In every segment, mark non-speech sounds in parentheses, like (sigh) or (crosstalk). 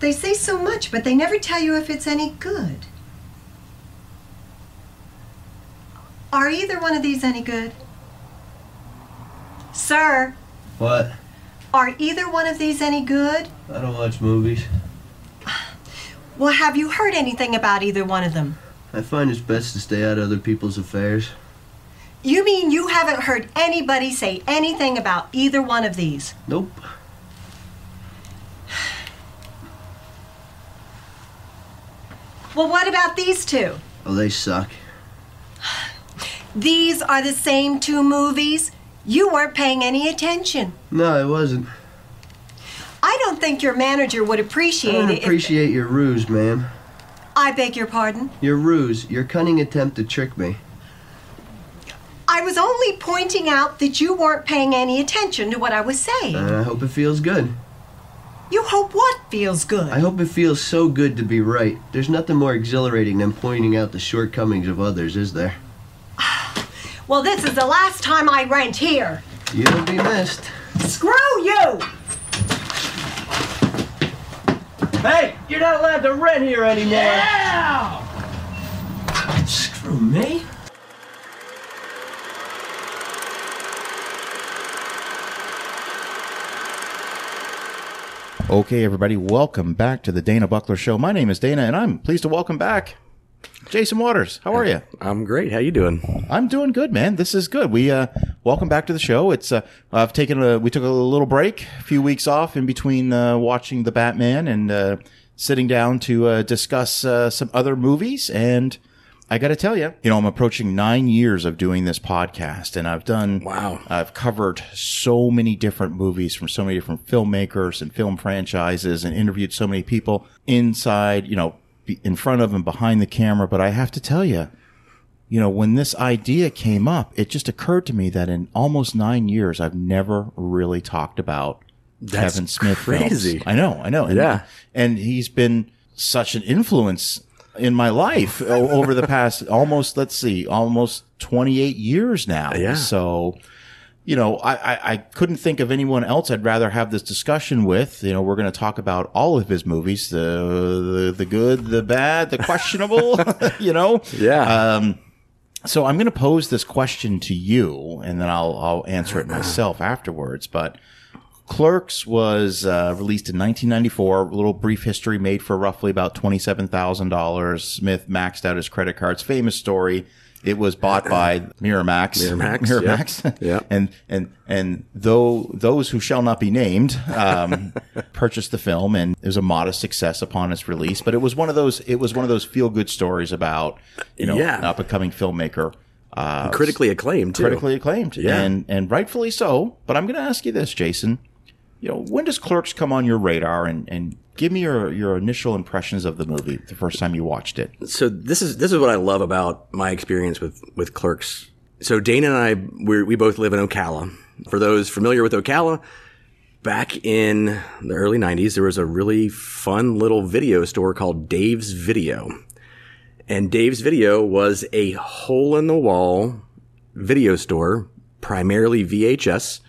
They say so much, but they never tell you if it's any good. Are either one of these any good? Sir, What? are either one of these any good? I don't watch movies. (sighs) Well, have you heard anything about either one of them? I find it's best to stay out of other people's affairs. You mean you haven't heard anybody say anything about either one of these? Nope. Well, what about these two? Oh, they suck. These are the same two movies. You weren't paying any attention. No, I wasn't. I don't think your manager would I appreciate don't it. appreciate your ruse, ma'am. I beg your pardon. Your ruse, your cunning attempt to trick me. I was only pointing out that you weren't paying any attention to what I was saying. And I hope it feels good. You hope what feels good? I hope it feels so good to be right. There's nothing more exhilarating than pointing out the shortcomings of others, is there? (sighs) well, this is the last time I rent here. You'll be missed. Screw you! Hey, you're not allowed to rent here anymore. Yeah! Screw me. Okay, everybody, welcome back to the Dana Buckler Show. My name is Dana, and I'm pleased to welcome back Jason Waters. How are you? I'm great. How you doing? I'm doing good, man. This is good. We uh, welcome back to the show. It's uh, I've taken a we took a little break, a few weeks off in between uh, watching the Batman and uh, sitting down to uh, discuss uh, some other movies. And I got to tell you, you know, I'm approaching nine years of doing this podcast, and I've done Wow. I've covered so many different movies from so many different filmmakers and film franchises, and interviewed so many people inside, you know, in front of and behind the camera. But I have to tell you you know, when this idea came up, it just occurred to me that in almost nine years, I've never really talked about That's Kevin Smith crazy. films. I know, I know. And, Yeah. And he's been such an influence in my life over the past (laughs) almost, let's see, almost 28 years now. Yeah. So, you know, I, I, I couldn't think of anyone else I'd rather have this discussion with. You know, we're going to talk about all of his movies, the, the, the good, the bad, the questionable, (laughs) (laughs) you know? Yeah. Um, so I'm going to pose this question to you, and then I'll I'll answer it myself afterwards. But Clerks was uh, released in 1994. A little brief history made for roughly about twenty-seven thousand dollars. Smith maxed out his credit cards. Famous story. It was bought (clears throat) by Miramax. Miramax, (laughs) Miramax. yeah. And and and though those who shall not be named um, (laughs) purchased the film, and it was a modest success upon its release. But it was one of those. It was one of those feel-good stories about you know Yeah. an up-and-coming filmmaker. Uh, critically acclaimed too. critically acclaimed, Yeah. and and rightfully so. But I'm going to ask you this, Jason. You know, when does Clerks come on your radar, and and give me your your initial impressions of the movie the first time you watched it. So this is this is what I love about my experience with with Clerks. So Dana and I we we both live in Ocala. For those familiar with Ocala, back in the early 90s there was a really fun little video store called Dave's Video. And Dave's Video was a hole in the wall video store, primarily VHS,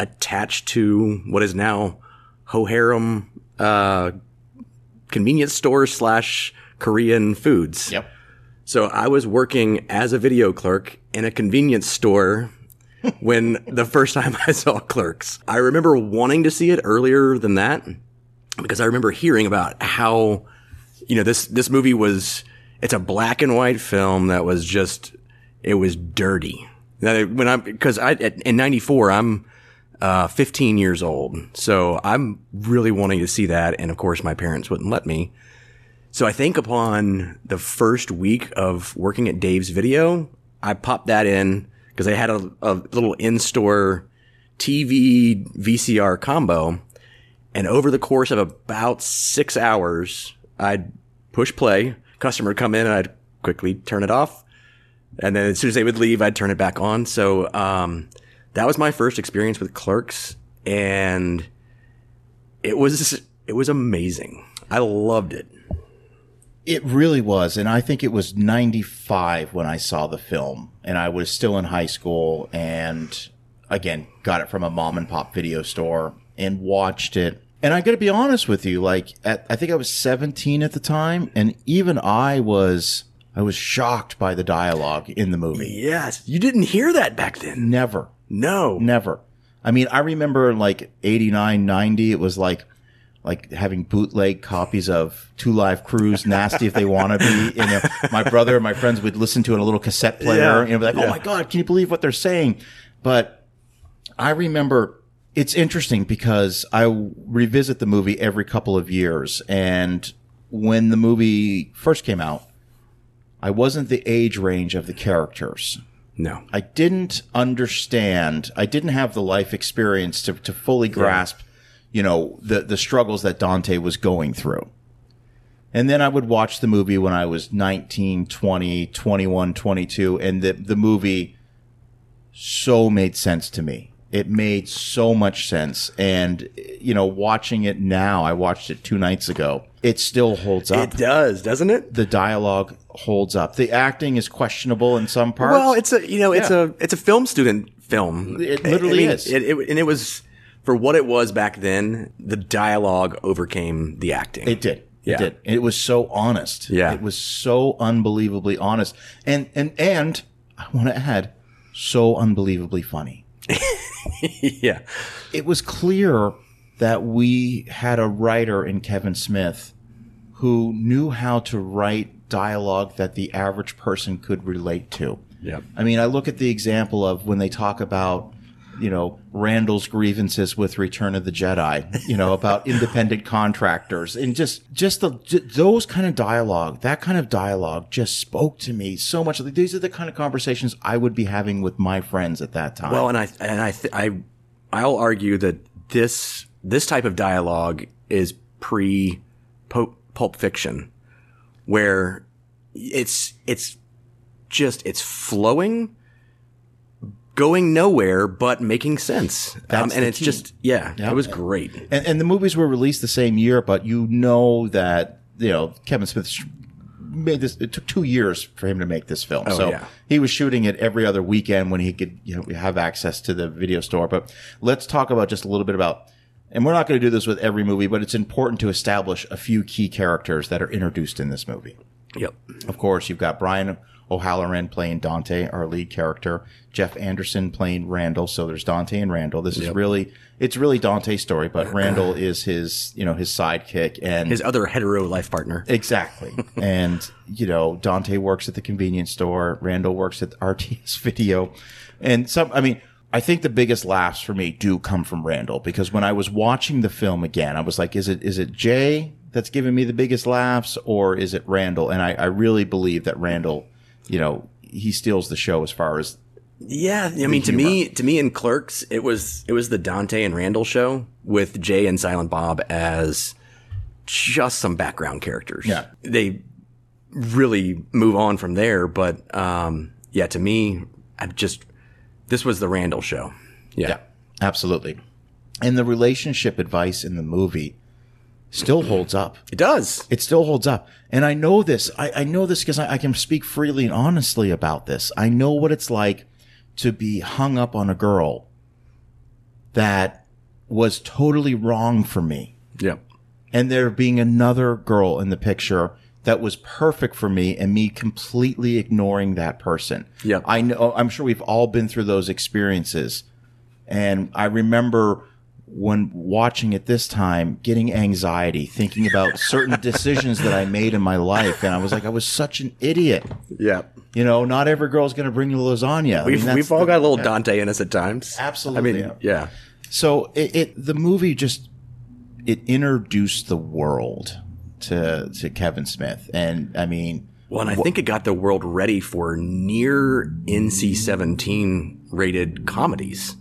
attached to what is now Hoharam uh, convenience store slash Korean foods. Yep. So I was working as a video clerk in a convenience store when the first time I saw Clerks. I remember wanting to see it earlier than that because I remember hearing about how, you know, this, this movie was, it's a black and white film that was just, it was dirty. Now, When I, because I, at- in 94, I'm, uh, 15 years old. So I'm really wanting to see that. And of course, my parents wouldn't let me. So I think upon the first week of working at Dave's Video, I popped that in because I had a, a little in-store TV VCR combo. And over the course of about six hours, I'd push play, customer would come in and I'd quickly turn it off. And then as soon as they would leave, I'd turn it back on. So, um, that was my first experience with clerks and it was, it was amazing. I loved it. It really was, and I think it was '95 when I saw the film, and I was still in high school, and again got it from a mom and pop video store and watched it And I got to be honest with you, like at, I think I was 17 at the time, and even I was I was shocked by the dialogue in the movie. Yes, you didn't hear that back then. Never, No. never. I mean, I remember like 89, 90, it was like like having bootleg copies of Two Live Crews, Nasty if they want to be. You know, my brother and my friends would listen to it on a little cassette player Yeah. and be like, "Oh Yeah. my god, can you believe what they're saying?" But I remember it's interesting because I revisit the movie every couple of years. And when the movie first came out, I wasn't the age range of the characters. No. I didn't understand. I didn't have the life experience to, to fully grasp, you know, the, the struggles that Dante was going through. And then I would watch the movie when I was 19, 20, 21, 22, and the, the movie so made sense to me. It made so much sense. And, you know, watching it now, I watched it two nights ago, it still holds up. It does, doesn't it? the dialogue holds up. The acting is questionable in some parts. Well, it's a you know it's Yeah. a it's a film student film. It literally is. It, it, and it was for what it was back then. The dialogue overcame the acting. It did. Yeah. It did. It was so honest. Yeah. It was so unbelievably honest. And and and I want to add, so unbelievably funny. (laughs) yeah, It was clear that we had a writer in Kevin Smith who knew how to write dialogue that the average person could relate to. Yep. I mean, I look at the example of when they talk about, you know, Randall's grievances with Return of the Jedi, you know, about (laughs) independent contractors and just, just the, j- those kind of dialogue, that kind of dialogue just spoke to me so much. These are the kind of conversations I would be having with my friends at that time. Well, and I and I th- I I'll argue that this this type of dialogue is pre Pulp Fiction, where it's it's just it's flowing, going nowhere but making sense, um, and it's key. just yeah, Yeah. it was great. and, and the movies were released the same year, but you know that you know Kevin Smith made this. It took two years for him to make this film, Oh, so yeah. he was shooting it every other weekend when he could you know have access to the video store. But let's talk about just a little bit about. And we're not going to do this with every movie, but it's important to establish a few key characters that are introduced in this movie. Yep. Of course, you've got Brian O'Halloran playing Dante, our lead character. Jeff Anderson playing Randall. So there's Dante and Randall. This is really, it's really Dante's story, but (clears throat) Randall is his, you know, his sidekick and His other hetero life partner. exactly. (laughs) and you know, Dante works at the convenience store. Randall works at RTS (laughs) Video, and some. I mean. I think the biggest laughs for me do come from Randall because when I was watching the film again, I was like, is it, is it Jay that's giving me the biggest laughs or is it Randall? And I, I really believe that Randall, you know, he steals the show as far as Yeah, I mean, to me, to me in Clerks, it was it was the Dante and Randall show with Jay and Silent Bob as just some background characters. Yeah. they really move on from there, but um, yeah, to me, I just this was the Randall show. Yeah, Yeah, absolutely. And the relationship advice in the movie still holds up. it does. It still holds up. And I know this. I, I know this because I, I can speak freely and honestly about this. I know what it's like to be hung up on a girl that was totally wrong for me. Yep. And there being another girl in the picture that was perfect for me and me completely ignoring that person. Yeah. I know, I'm sure we've all been through those experiences. And I remember when watching it this time, getting anxiety, thinking about (laughs) certain decisions that I made in my life. And I was like, I was such an idiot. Yeah. You know, not every girl's going to bring you lasagna. We've mean, we've all the- got a little Dante in us at times. Absolutely. I mean, yeah. So it, it the movie just it introduced the world to to Kevin Smith, and I mean, Well, and I think it got the world ready for near NC seventeen rated comedies.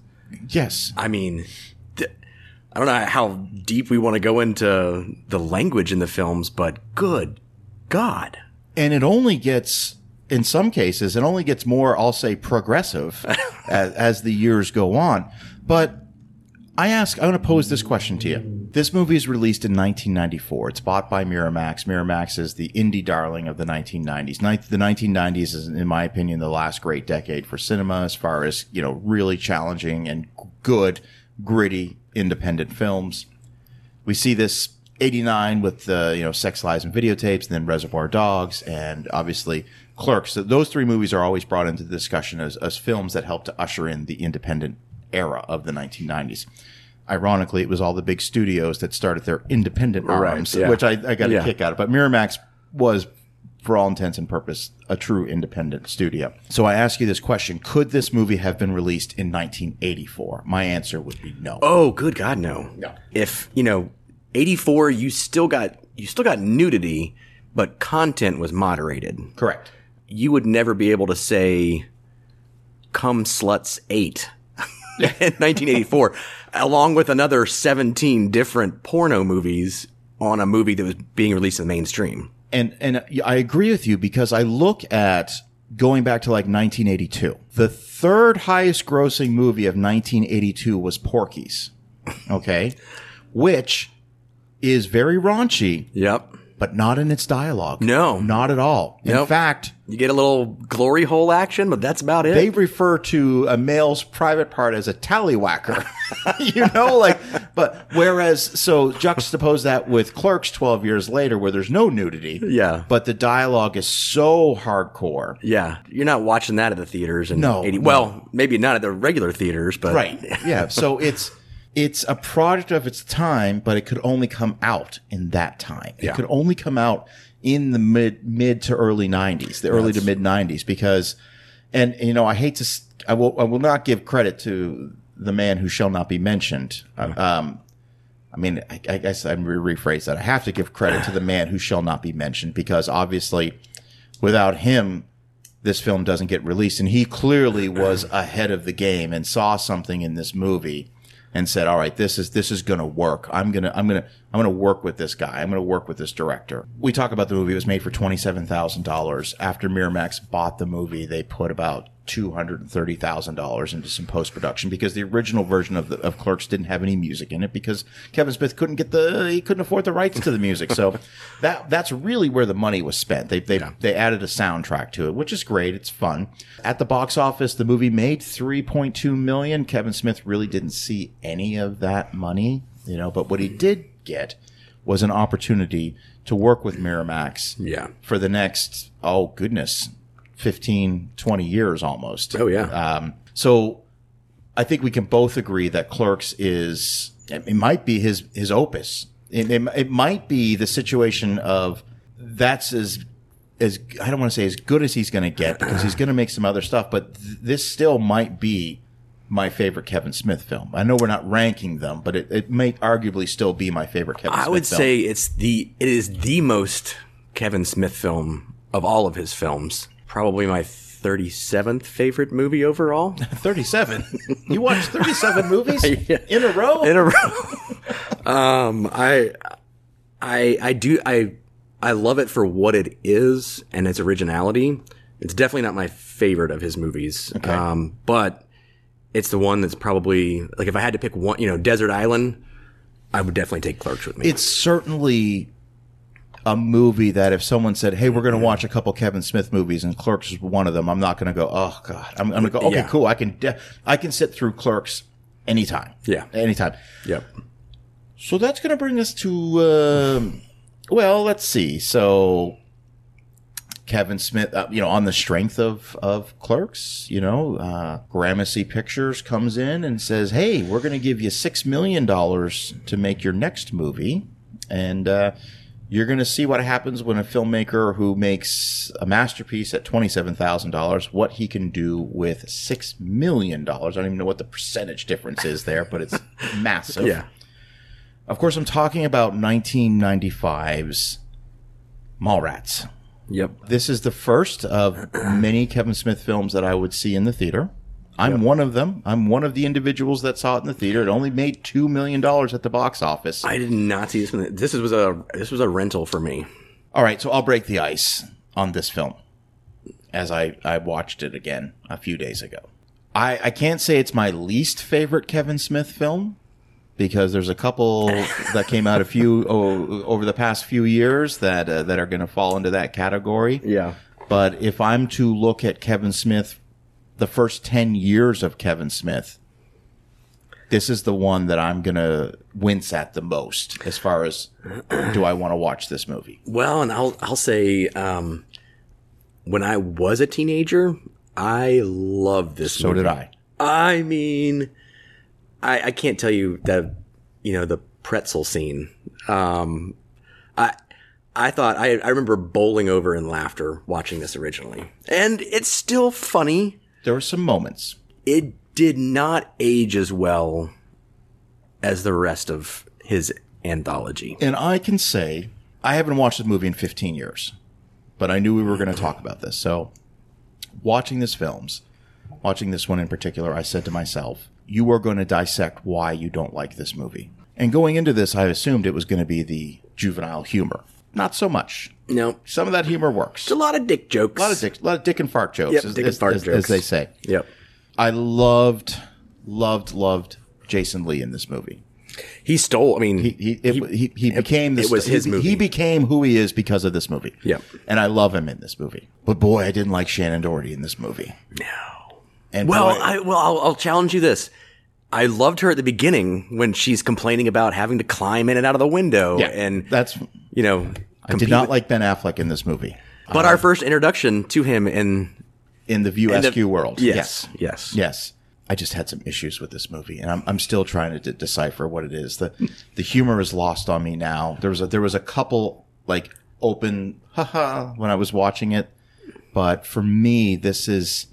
yes, I mean, th- I don't know how deep we want to go into the language in the films, but good God. and it only gets in some cases it only gets more I'll say progressive (laughs) as, as the years go on. But I ask, I want to pose this question to you. This movie is released in 1994. It's bought by Miramax. Miramax is the indie darling of the 1990s. The 1990s is, in my opinion, the last great decade for cinema as far as, you know, really challenging and good, gritty, independent films. we see this 89 with the, you know, Sex, Lies, and Videotapes, and then Reservoir Dogs, and obviously Clerks. So those three movies are always brought into the discussion as, as films that help to usher in the independent era of the 1990s. Ironically, it was all the big studios that started their independent Right, arms, yeah. which I, I got a Yeah. kick out of. But Miramax was, for all intents and purpose, a true independent studio. So I ask you this question: Could this movie have been released in 1984? My answer would be no. Oh, good God, no. No. If you know, eighty four, you still got you still got nudity, but content was moderated. Correct. You would never be able to say, "Come sluts eight (laughs) 1984, along with another 17 different porno movies on a movie that was being released in the mainstream. And and I agree with you because I look at going back to like 1982. The third highest grossing movie of 1982 was Porky's. Okay? (laughs) Which is very raunchy, Yep. But not in its dialogue. No. Not at all. In fact, You get a little glory hole action, but that's about it. they refer to a male's private part as a tallywhacker. (laughs) you know, like, but whereas, so juxtapose that with Clerks 12 years later, where there's no nudity. Yeah. But the dialogue is so hardcore. yeah, you're not watching that at the theaters. In No, 80, no. Well, maybe not at the regular theaters, but Right. Yeah. So it's, it's a product of its time, but it could only come out in that time. It could only come out in the mid, mid to early 90s, the early to mid 90s, because, and, you know, I hate to, I will, I will not give credit to the man who shall not be mentioned. Um, I mean, I, I guess I'm rephrase that. I have to give credit to the man who shall not be mentioned because obviously, without him, this film doesn't get released. And he clearly was ahead of the game and saw something in this movie and said, "All right, this is this is going to work. I'm gonna I'm gonna I'm gonna work with this guy. I'm gonna work with this director." We talk about the movie. It was made for twenty seven thousand dollars. After Miramax bought the movie, they put about two hundred and thirty thousand dollars into some post production because the original version of the, of Clerks didn't have any music in it because Kevin Smith couldn't get the he couldn't afford the rights to the music. So (laughs) that that's really where the money was spent. They they they added a soundtrack to it, which is great. It's fun. At the box office, the movie made three point two million. Kevin Smith really didn't see any of that money, you know. But what he did get was an opportunity to work with Miramax Yeah. for the next oh goodness 15 20 years almost Oh, yeah. um, so i think we can both agree that clerks is it might be his his opus it, it, it might be the situation of that's as as i don't want to say as good as he's going to get because he's going to make some other stuff but th- this still might be my favorite Kevin Smith film. I know we're not ranking them, but it, it may arguably still be my favorite Kevin Smith film. I Smith would film. say it's the it is the most Kevin Smith film of all of his films. Probably my 37th favorite movie overall. (laughs) 37. You watched 37 (laughs) movies in a row? in a row. (laughs) um, I, I, I do, I, I love it for what it is and its originality. It's definitely not my favorite of his movies. Um, but it's the one that's probably like if I had to pick one, you know, Desert Island, I would definitely take Clerks with me. it's certainly a movie that if someone said, "Hey, we're going to watch a couple Kevin Smith movies," and Clerks is one of them, I'm not going to go, "Oh God," I'm, I'm going to go, "Okay, Yeah. cool. I can de- I can sit through Clerks anytime. Yeah. anytime." yep. So that's going to bring us to, um, well, let's see. So Kevin Smith, uh, you know, on the strength of of Clerks, you know, uh, Gramercy Pictures comes in and says, "Hey, we're going to give you six million dollars to make your next movie," and uh, you're going to see what happens when a filmmaker who makes a masterpiece at twenty seven thousand dollars, what he can do with six million dollars. I don't even know what the percentage difference is there, but it's (laughs) massive. Yeah. Of course, I'm talking about 1995's Mallrats. Yep. This is the first of many Kevin Smith films that I would see in the theater. I'm one of them. I'm one of the individuals that saw it in the theater. It only made two million dollars at the box office. I did not see this one. This was a this was a rental for me. All right, so I'll break the ice on this film as I, I watched it again a few days ago. I, I can't say it's my least favorite Kevin Smith film because there's a couple (laughs) that came out a few oh, over the past few years that uh, that are going to fall into that category. Yeah. But if I'm to look at Kevin Smith, the first 10 years of Kevin Smith, this is the one that I'm gonna wince at the most as far as do I want to watch this movie? Well, and I'll I'll say um, when I was a teenager, I loved this. Movie. So movie. did I. I mean, I I can't tell you that you know the pretzel scene. Um, I I thought I I remember bowling over in laughter watching this originally, and it's still funny. There were some moments. It did not age as well as the rest of his anthology. And I can say I haven't watched the movie in 15 years, but I knew we were going to talk about this. So, watching this films, watching this one in particular, I said to myself, "You are going to dissect why you don't like this movie." And going into this, I assumed it was going to be the juvenile humor. Not so much. No, Some of that humor works. it's a lot of dick jokes. A lot of dick, a lot of dick and fart jokes, Yep, as, dick and fart as- jokes. as they say. Yep. I loved, loved, loved Jason Lee in this movie. He stole. I mean, He he it, he, he became this. it was his he, movie. He became who he is because of this movie. Yep. and I love him in this movie. But boy, I didn't like Shannen Doherty in this movie. no. And Well, boy, I well, I'll, I'll challenge you this. I loved her at the beginning when she's complaining about having to climb in and out of the window, yeah, and that's you know, I did not like Ben Affleck in this movie. But our um, first introduction to him in in the View in the- SQ world. yes, yes, Yes. I just had some issues with this movie, and I'm, I'm still trying to de- decipher what it is. the The humor is lost on me now. There was a there was a couple like open haha when I was watching it, but for me, this is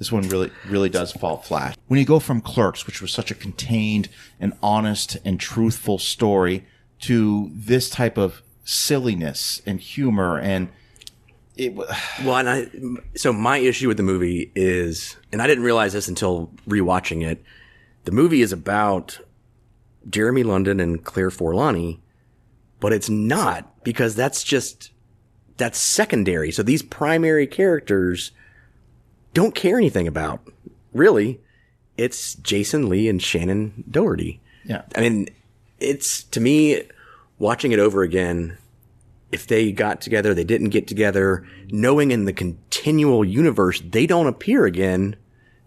this one really really does fall flat. When you go from Clerks, which was such a contained and honest and truthful story, to this type of silliness and humor and it wa- (sighs) Well, and I so my issue with the movie is, and I didn't realize this until rewatching it. The movie is about Jeremy London and Claire Forlani, but it's not because that's just that's secondary. So these primary characters don't care anything about. Really, it's Jason Lee and Shannen Doherty. yeah. I mean, it's to me watching it over again. If they got together, they didn't get together, knowing in the continual universe they don't appear again,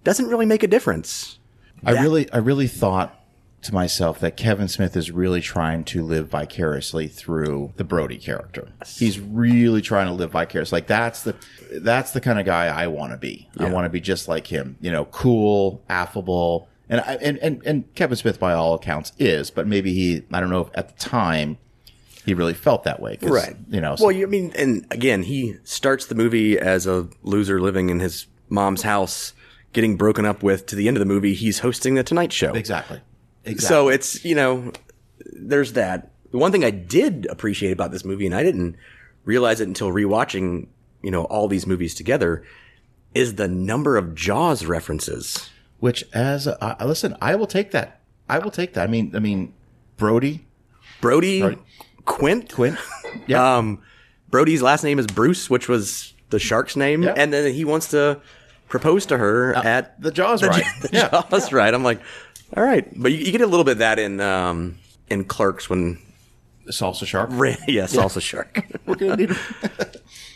doesn't really make a difference. I really, I really thought to myself that Kevin Smith is really trying to live vicariously through the Brodie character. He's really trying to live vicariously. Like that's the, that's the kind of guy I want to be. I want to be just like him. You know, cool, affable, and I, and and and Kevin Smith, by all accounts, is. But maybe he, I don't know if at the time he really felt that way. Right. You know. so- Well, you I mean, and again, he starts the movie as a loser living in his mom's house, getting broken up with. To the end of the movie, he's hosting the Tonight Show. exactly. Exactly. So it's, you know, there's that. The one thing I did appreciate about this movie, and I didn't realize it until rewatching, you know, all these movies together, is the number of Jaws references. Which, as uh, listen, I will take that. I will take that. I mean, I mean, Brody, Brody, Right. Quint, Quint. (laughs) Yeah. Um, Brodie's last name is Bruce, which was the shark's name, Yeah. Uh, and then he wants to propose to her at the Jaws the, ride. (laughs) the Yeah. Jaws ride. I'm like, all right, but you, you get a little bit of that in um, in Clerks when salsa shark. (laughs) yeah, salsa shark. (laughs) We're gonna need. (laughs)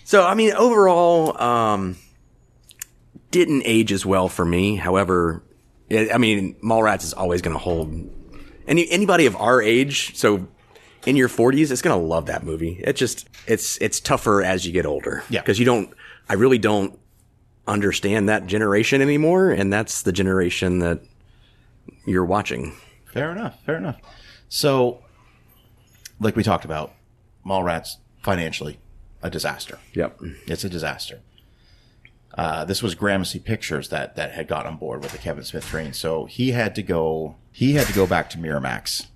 So I mean, overall, um, didn't age as well for me. However, it, I mean, Mallrats is always going to hold any anybody of our age. So in your 40s, it's going to love that movie. It just it's it's tougher as you get older. Yeah. because you don't. I really don't understand that generation anymore, and that's the generation that you're watching. Fair enough. Fair enough. So, like we talked about, Mallrats financially a disaster. Yep. It's a disaster. Uh, this was Gramercy Pictures that that had got on board with the Kevin Smith train, so he had to go. He had to go back to Miramax.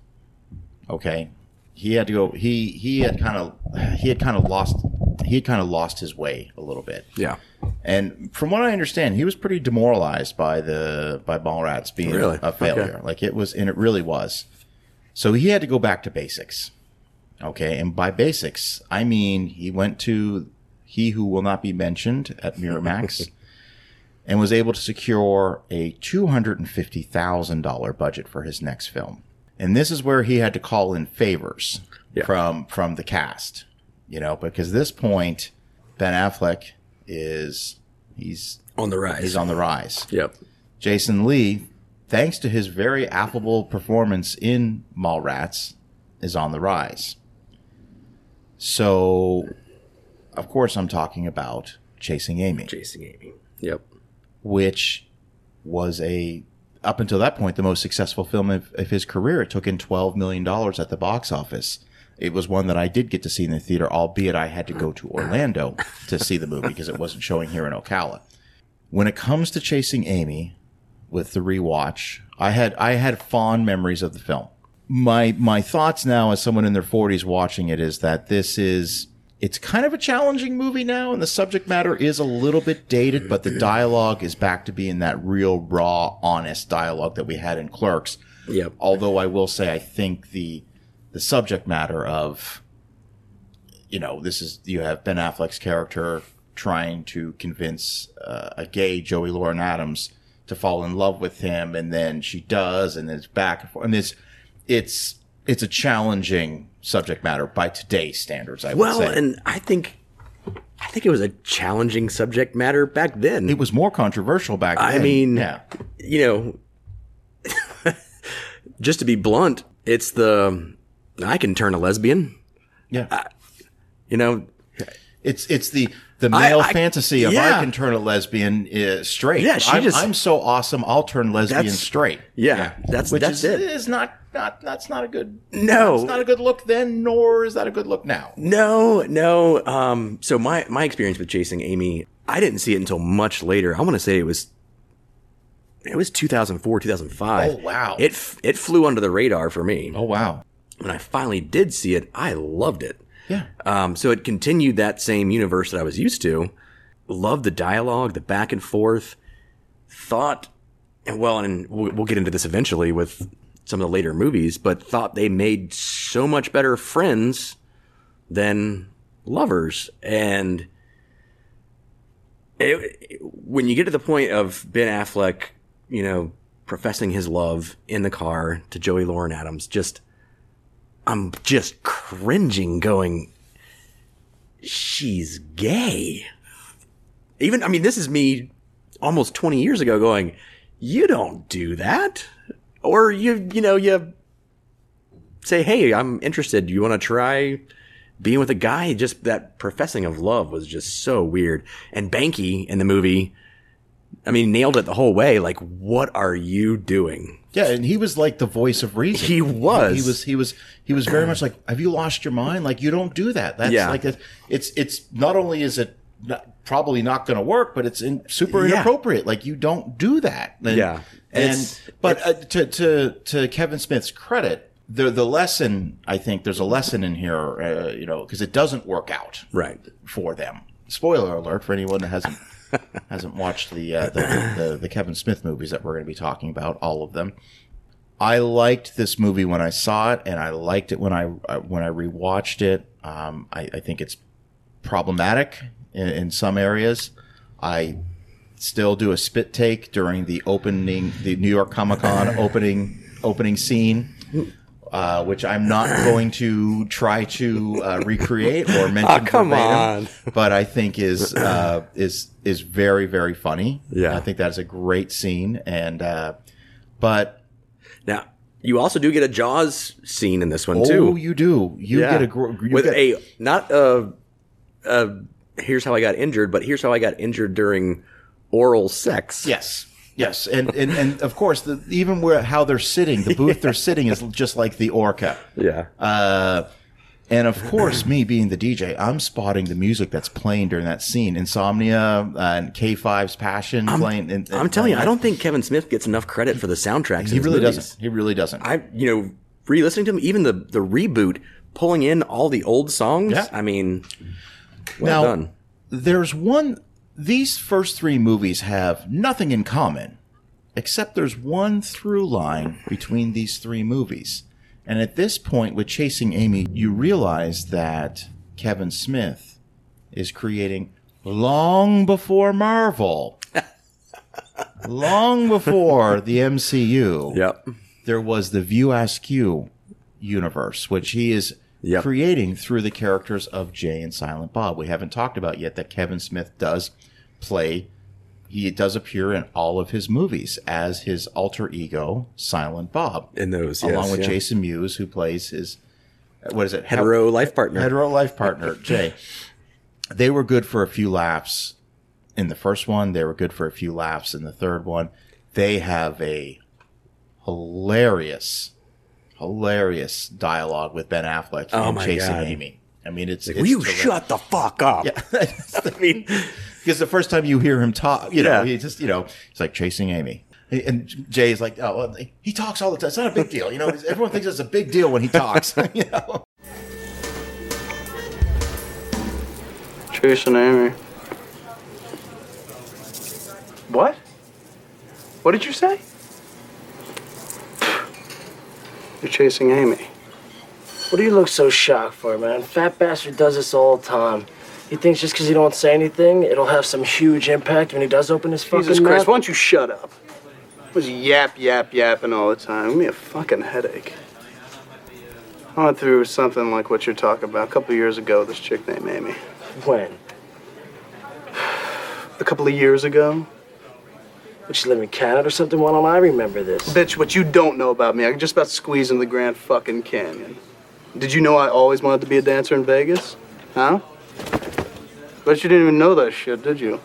Okay, he had to go. He he had kind of he had kind of lost he had kind of lost his way a little bit. Yeah. And from what I understand, he was pretty demoralized by the by Mallrats being Really? a failure. Okay. Like it was, and it really was. So he had to go back to basics. Okay, and by basics, I mean he went to he who will not be mentioned at Miramax, (laughs) and was able to secure a two hundred and fifty thousand dollar budget for his next film. And this is where he had to call in favors Yeah. from from the cast, you know, because this point Ben Affleck is he's On the rise. he's on the rise. Yep. Jason Lee thanks to his very affable performance in Mallrats, is on the rise. So, of course, I'm talking about Chasing Amy, Chasing Amy. Yep. which was a up until that point the most successful film of, of his career. It took in twelve million dollars at the box office. It was one that I did get to see in the theater, albeit I had to go to Orlando to see the movie because it wasn't showing here in Ocala. When it comes to Chasing Amy, with the rewatch, I had I had fond memories of the film. My my thoughts now, as someone in their forties watching it, is that this is it's kind of a challenging movie now, and the subject matter is a little bit dated, but the dialogue is back to being that real, raw, honest dialogue that we had in Clerks. Yep. Although I will say, I think the the subject matter of you know this is you have Ben Affleck's character trying to convince uh, a gay Joey Lauren Adams to fall in love with him, and then she does, and it's back and forth. And it's it's it's a challenging subject matter by today's standards. I would say. Well, and I think I think it was a challenging subject matter back then. it was more controversial back then. I mean, yeah, you know, (laughs) just to be blunt, it's the I can turn a lesbian. yeah. You know, It's it's the the male I- fantasy of yeah. I can turn a lesbian uh, straight. Yeah, she I'm, just- I'm so awesome. I'll turn lesbian straight. yeah, that's which that's is, it. is not not that's not a good. No. it's not a good look then, nor is that a good look now. No, no. Um, so my my experience with chasing Amy, I didn't see it until much later. I want to say it was it was 2004, 2005. Oh, wow. It f- it flew under the radar for me. Oh wow, When I finally did see it, I loved it. Yeah, Um, so it continued that same universe that I was used to. Loved the dialogue, the back and forth. Thought, and well, and we'll, get into this eventually with some of the later movies, but thought they made so much better friends than lovers. And it, when you get to the point of Ben Affleck, you know, professing his love in the car to Joey Lauren Adams, just I'm just cringing, going, she's gay. Even, I mean, this is me almost 20 years ago going, you don't do that. Or you, you know, you say, hey, I'm interested. You want to try being with a guy? Just that professing of love was just so weird. And Banky in the movie, I mean, nailed it the whole way. Like, what are you doing? yeah. And he was like the voice of reason. He was. He was. He was. He was very much like, "Have you lost your mind? Like you don't do that. That's Yeah. like a, it's. It's not only is it not, probably not going to work, but it's in, super Yeah. inappropriate. Like you don't do that. And, Yeah. And It's- but uh, to to to Kevin Smith's credit, the the lesson I think there's a lesson in here. Uh, you know, because it doesn't work out Right. for them. Spoiler alert for anyone that hasn't hasn't watched the, uh, the, the the Kevin Smith movies that we're going to be talking about, all of them. I liked this movie when I saw it, and I liked it when I uh, when I rewatched it. Um, I, I think it's problematic in, in some areas. I still do a spit take during the opening, the New York Comic Con (laughs) opening opening scene, uh, which I'm not going to try to uh, recreate or mention. Ah, come verbatim, on. but I think is uh, is is very very funny. Yeah. I think that is a great scene, and uh, but Now, you also do get a Jaws scene in this one oh, too. you do you Yeah. get a gr- you with get, a not a, a here's how I got injured, but here's how I got injured during oral sex. Yes. Yes, and, and and of course, the, even where how they're sitting, the booth they're (laughs) sitting is just like the orca. Yeah. Uh, and of course, me being the DJ, I'm spotting the music that's playing during that scene. Insomnia and K5's Passion playing. And, I'm telling you, I don't think Kevin Smith gets enough credit for the soundtracks. He in his really movies. doesn't. He really doesn't. I, you know, re-listening to him, even the the reboot, pulling in all the old songs. Yeah. I mean, well Now- done. there's one these first three movies have nothing in common except there's one through line between these three movies. And at this point with chasing amy you realize that kevin smith is creating long before marvel. (laughs) Long before the mcu Yep. there was the View Askew universe, which he is Yep. creating through the characters of Jay and Silent Bob. We haven't talked about yet that Kevin Smith does play he does appear in all of his movies as his alter ego, Silent Bob, In those, along yes, with yeah. Jason Mewes, who plays his what is it? Hetero life partner. hetero life partner, (laughs) Jay. They were good for a few laps in the first one. They were good for a few laps in the third one. They have a hilarious, hilarious dialogue with Ben Affleck Oh in Chasing God. Amy. I mean, it's, Will it's you terrific. shut the fuck up? (laughs) I (laughs) mean, Because the first time you hear him talk, you know, Yeah. he just, you know, he's like chasing Amy. And Jay's like, oh, well, he talks all the time. It's not a big deal. You know, everyone thinks it's a big deal when he talks. (laughs) you know? Chasing Amy. What? What did you say? You're chasing Amy. What do you look so shocked for, man? Fat bastard does this all the time. He thinks just because he don't say anything, it'll have some huge impact when he does open his fucking mouth. Jesus Christ, why don't you shut up? Was yap, yap, yapping all the time. Give me a fucking headache. I went through something like what you're talking about a couple years ago, this chick named Amy. When? A couple of years ago? Would she live in Canada or something? Why don't I remember this? Bitch, what you don't know about me, I can just about squeeze in the Grand fucking Canyon. Did you know I always wanted to be a dancer in Vegas? Huh? But you didn't even know that shit, did you?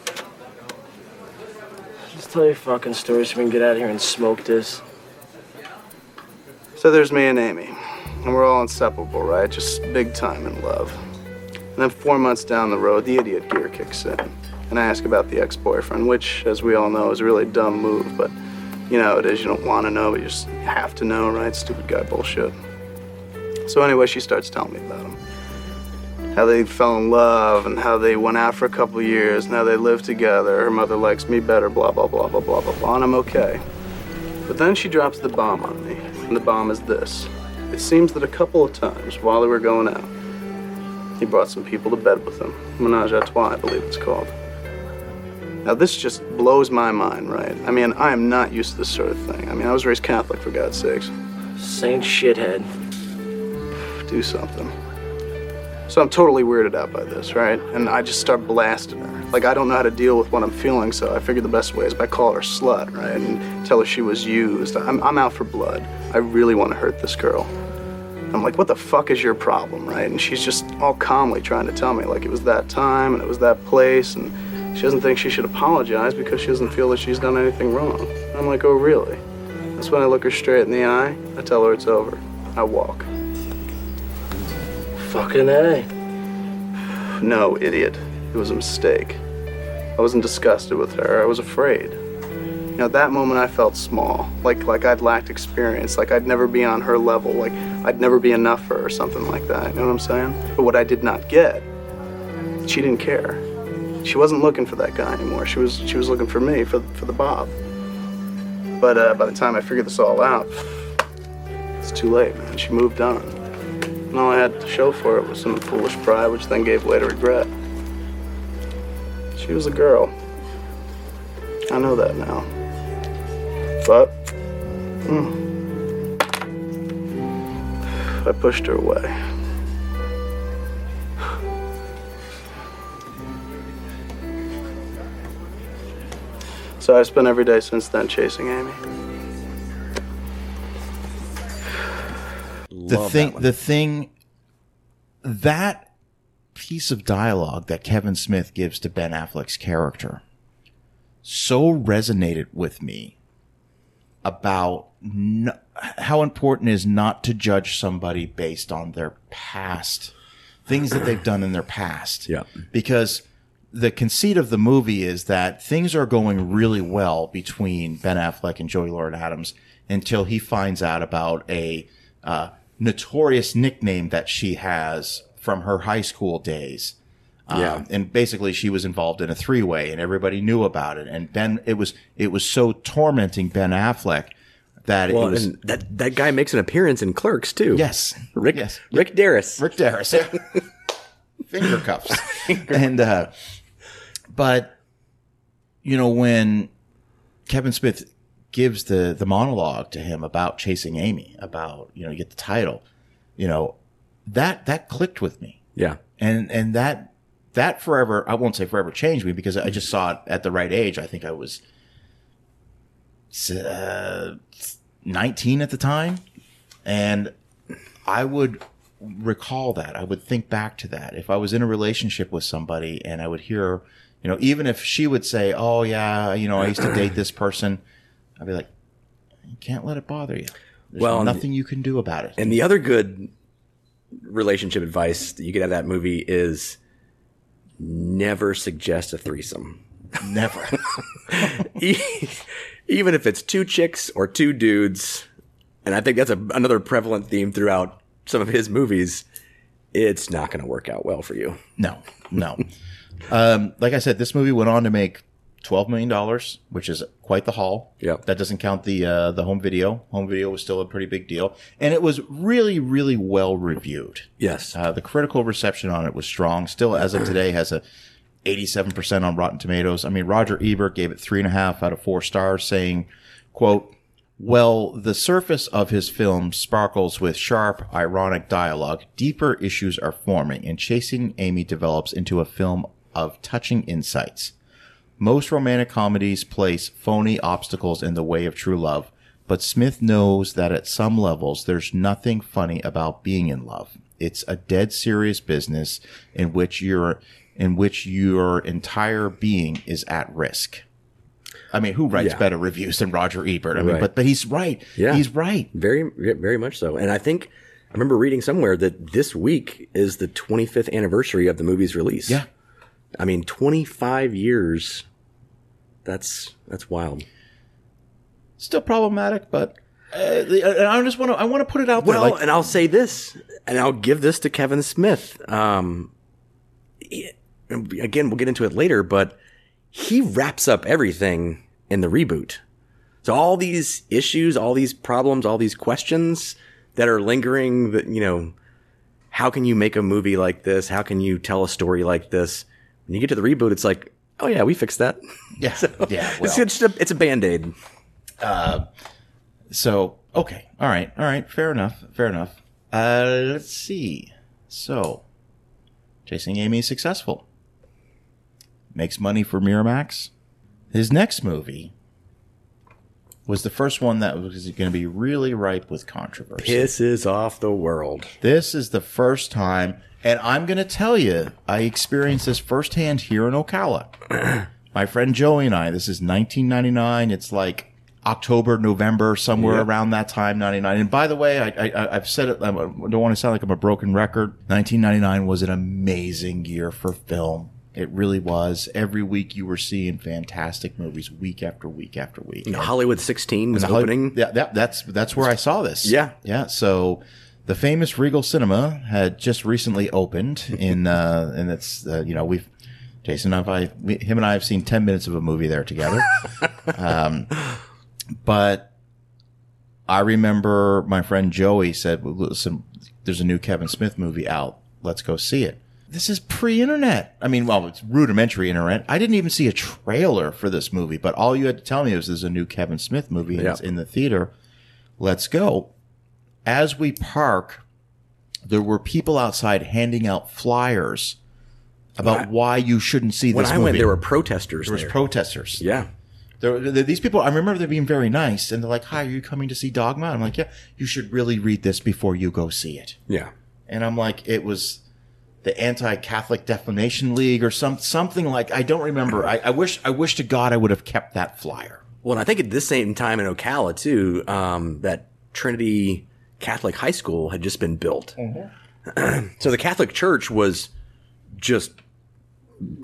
Just tell your fucking story so we can get out of here and smoke this. So there's me and Amy, and we're all inseparable, right? Just big time in love. And then four months down the road, the idiot gear kicks in, and I ask about the ex-boyfriend, which, as we all know, is a really dumb move. But you know it is. You don't want to know, but you just have to know, right? Stupid guy bullshit. So anyway, she starts telling me about him. How they fell in love and how they went out for a couple years and how they live together. Her mother likes me better, blah, blah, blah, blah, blah, blah, blah, and I'm okay. But then she drops the bomb on me, and the bomb is this. It seems that a couple of times while they were going out, he brought some people to bed with him. Menage a trois, I believe it's called. Now, this just blows my mind, right? I mean, I am not used to this sort of thing. I mean, I was raised Catholic, for God's sakes. Saint shithead. Do something. So I'm totally weirded out by this, right? And I just start blasting her. Like, I don't know how to deal with what I'm feeling, so I figured the best way is by call her slut, right? And tell her she was used. I'm, I'm out for blood. I really want to hurt this girl. I'm like, what the fuck is your problem, right? And she's just all calmly trying to tell me, like, it was that time and it was that place, and she doesn't think she should apologize because she doesn't feel that she's done anything wrong. And I'm like, oh, really? That's when I look her straight in the eye, I tell her it's over. I walk. Fucking A. No, idiot. It was a mistake. I wasn't disgusted with her. I was afraid. You know, at that moment I felt small, like like I'd lacked experience, like I'd never be on her level, like I'd never be enough for her or something like that. You know what I'm saying? But what I did not get, she didn't care. She wasn't looking for that guy anymore. She was she was looking for me, for for the Bob. But uh, by the time I figured this all out, it's too late, man. She moved on. And all I had to show for it was some foolish pride, which then gave way to regret. She was a girl. I know that now. But, hmm, I pushed her away. So I've spent every day since then chasing Amy. the thing the thing that piece of dialogue that Kevin Smith gives to Ben Affleck's character so resonated with me about n- how important it is not to judge somebody based on their past things that they've done in their past Yeah. because the conceit of the movie is that things are going really well between Ben Affleck and Joey Lauren Adams until he finds out about a uh, notorious nickname that she has from her high school days. Um, Yeah. and basically she was involved in a three way and everybody knew about it. And Ben, it was, it was so tormenting Ben Affleck that Well, was, and that that guy makes an appearance in Clerks too. yes, Rick yes. Rick Derris. Rick Derris. (laughs) Finger cuffs. and, uh, but, you know, when Kevin Smith gives the, the monologue to him about chasing Amy, about, you know, you get the title, you know, that, that clicked with me. Yeah. And, and that, that forever, I won't say forever changed me because I just saw it at the right age. I think I was uh, 19 at the time. And I would recall that. I would think back to that. If I was in a relationship with somebody and I would hear, you know, even if she would say, Oh, yeah, you know, I used to date this (clears throat) person, I'd be like, You can't let it bother you. There's Well, nothing you can do about it. And the other good relationship advice that you get out of that movie is never suggest a threesome. Never. (laughs) Even if it's two chicks or two dudes, and I think that's a, another prevalent theme throughout some of his movies, it's not going to work out well for you. No, no. Um, like I said, this movie went on to make twelve million dollars, which is quite the haul. Yep. That doesn't count the uh, the home video. Home video was still a pretty big deal, and it was really, really well reviewed. Yes. Uh, the critical reception on it was strong. Still, as of today, has a 87% on Rotten Tomatoes. I mean, Roger Ebert gave it three and a half out of four stars, saying, quote, well, the surface of his film sparkles with sharp, ironic dialogue. Deeper issues are forming, and Chasing Amy develops into a film of touching insights. Most romantic comedies place phony obstacles in the way of true love, but Smith knows that at some levels there's nothing funny about being in love. It's a dead serious business in which your in which your entire being is at risk. I mean, who writes Yeah. better reviews than Roger Ebert? I mean, Right. but but he's right. Yeah. He's right. Very, very much so. And I think I remember reading somewhere that this week is the 25th anniversary of the movie's release. Yeah. I mean, 25 years. That's that's wild. Still problematic, but uh, and I just want to I want to put it out there. Well, like, and I'll say this, and I'll give this to Kevin Smith. Um, again, we'll get into it later, but he wraps up everything in the reboot. So all these issues, all these problems, all these questions that are lingering, that you know, how can you make a movie like this? How can you tell a story like this? When you get to the reboot, it's like, oh yeah, we fixed that. yeah, (laughs) yeah. it's, well. it's, a, it's a band aid. So, okay. All right. All right. Fair enough. Fair enough. Uh, let's see. So, Chasing Amy is successful. Makes money for Miramax. His next movie was the first one that was going to be really ripe with controversy. Pisses off the world. This is the first time, and I'm going to tell you, I experienced this firsthand here in Ocala. (clears throat) My friend Joey and I, this is 1999. It's like October, November, somewhere Yep. around that time, 99. And by the way, I, I, I've said it, I don't want to sound like I'm a broken record. 1999 was an amazing year for film. It really was. Every week you were seeing fantastic movies, week after week after week. Hollywood 16 was opening. Yeah, that, that's that's where I saw this. Yeah. yeah. So the famous Regal Cinema had just recently opened (laughs) in, uh, and it's uh, you know we've Jason and I, we, him and I have seen ten minutes of a movie there together. (laughs) um, but I remember my friend Joey said, "Listen, there's a new Kevin Smith movie out. Let's go see it." This is pre-internet. I mean, well, it's rudimentary internet. I didn't even see a trailer for this movie, but all you had to tell me was there's a new Kevin Smith movie Yeah. it's in the theater. Let's go. As we park, there were people outside handing out flyers about why you shouldn't see this. When I movie. went, there were protesters there was there. protesters. yeah. There, there- these people, I remember them being very nice, and they're like, "Hi, are you coming to see Dogma?" I'm like, "Yeah, you should really read this before you go see it." Yeah. And I'm like, "It was the Anti-Catholic Defamation League or some something like I don't remember. I, I wish I wish to God I would have kept that flyer." Well, and I think at this same time in Ocala too, um, that Trinity Catholic High School had just been built. Mm-hmm. (clears throat) so the Catholic Church was just,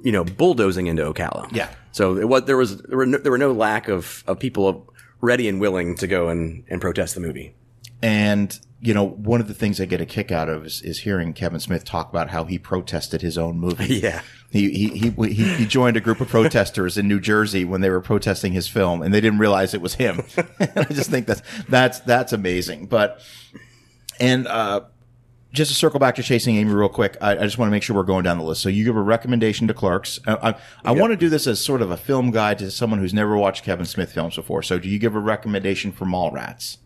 you know, bulldozing into Ocala. Yeah. So it was there was there were no, there were no lack of, of people ready and willing to go and, and protest the movie. And you know, one of the things I get a kick out of is, is hearing Kevin Smith talk about how he protested his own movie. (laughs) Yeah. He, he, he, he, he joined a group of protesters in New Jersey when they were protesting his film and they didn't realize it was him. (laughs) I just think that's, that's, that's amazing. But, and, uh, just to circle back to Chasing Amy real quick, I, I just want to make sure we're going down the list. So you give a recommendation to Clerks. I, I, I want to do this as sort of a film guide to someone who's never watched Kevin Smith films before. So do you give a recommendation for Mallrats?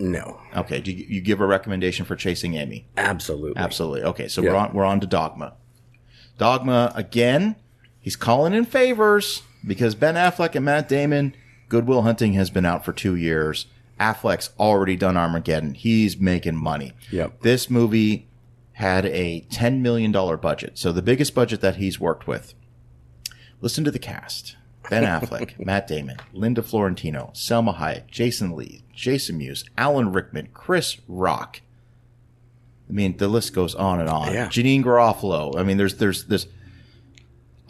No, Okay, do you, you give a recommendation for Chasing Amy? absolutely, Absolutely. Okay, so Yeah. we're on we're on to Dogma. Dogma again. He's calling in favors because Ben Affleck and Matt Damon. Good Will Hunting has been out for two years. Affleck's already done Armageddon. He's making money. Yep. This movie had a ten million dollar budget, so the biggest budget that he's worked with. Listen to the cast: Ben Affleck, Matt Damon, Linda Fiorentino, Salma Hayek, Jason Lee, Jason Mewes, Alan Rickman, Chris Rock. I mean, the list goes on and on. Yeah. Janeane Garofalo. I mean, there's there's this.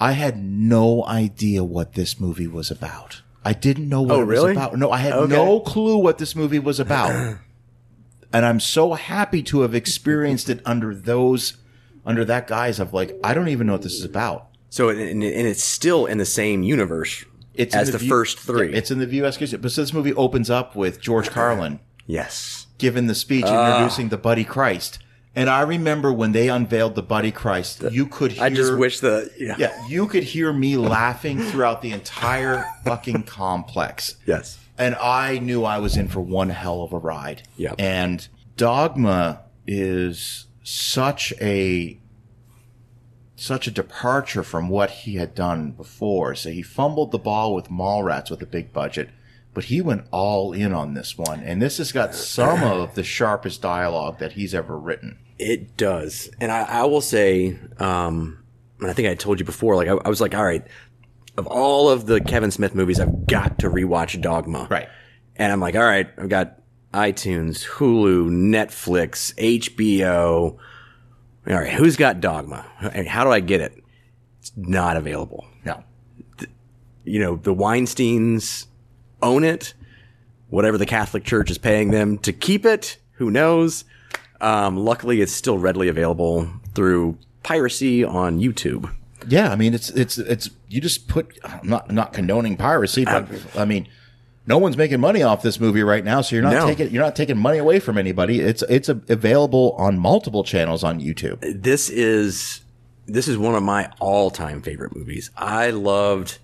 I had no idea what this movie was about. I didn't know what Oh, it really? was about. No, I had Okay. no clue what this movie was about. (clears throat) and I'm so happy to have experienced it under those under that guise of like, I don't even know what this is about. So and, and it's still in the same universe It's in as the, View- first three. Yeah, it's in the View. But so this movie opens up with George Carlin yes. giving the speech ah. introducing the Buddy Christ. And I remember when they unveiled the Buddy Christ, you could hear I just wish the yeah. Yeah, you could hear me laughing throughout the entire fucking complex. Yes. And I knew I was in for one hell of a ride. Yep. And Dogma is such a such a departure from what he had done before. So he fumbled the ball with Mallrats with a big budget, but he went all in on this one. And this has got some of the sharpest dialogue that he's ever written. It does, and I, I will say, um, and I think I told you before. Like I, I was like, all right, of all of the Kevin Smith movies, I've got to rewatch Dogma. Right. And I'm like, all right, I've got iTunes, Hulu, Netflix, HBO. All right, who's got Dogma? And How do I get it? It's not available. No. You know, the Weinsteins own it. Whatever the Catholic Church is paying them to keep it, who knows? Um, luckily, it's still readily available through piracy on YouTube. Yeah, I mean it's it's it's you just put I'm not not condoning piracy, but I mean no one's making money off this movie right now, so you're not No. taking you're not taking money away from anybody. It's it's a, available on multiple channels on YouTube. this is this is one of my all-time favorite movies. I loved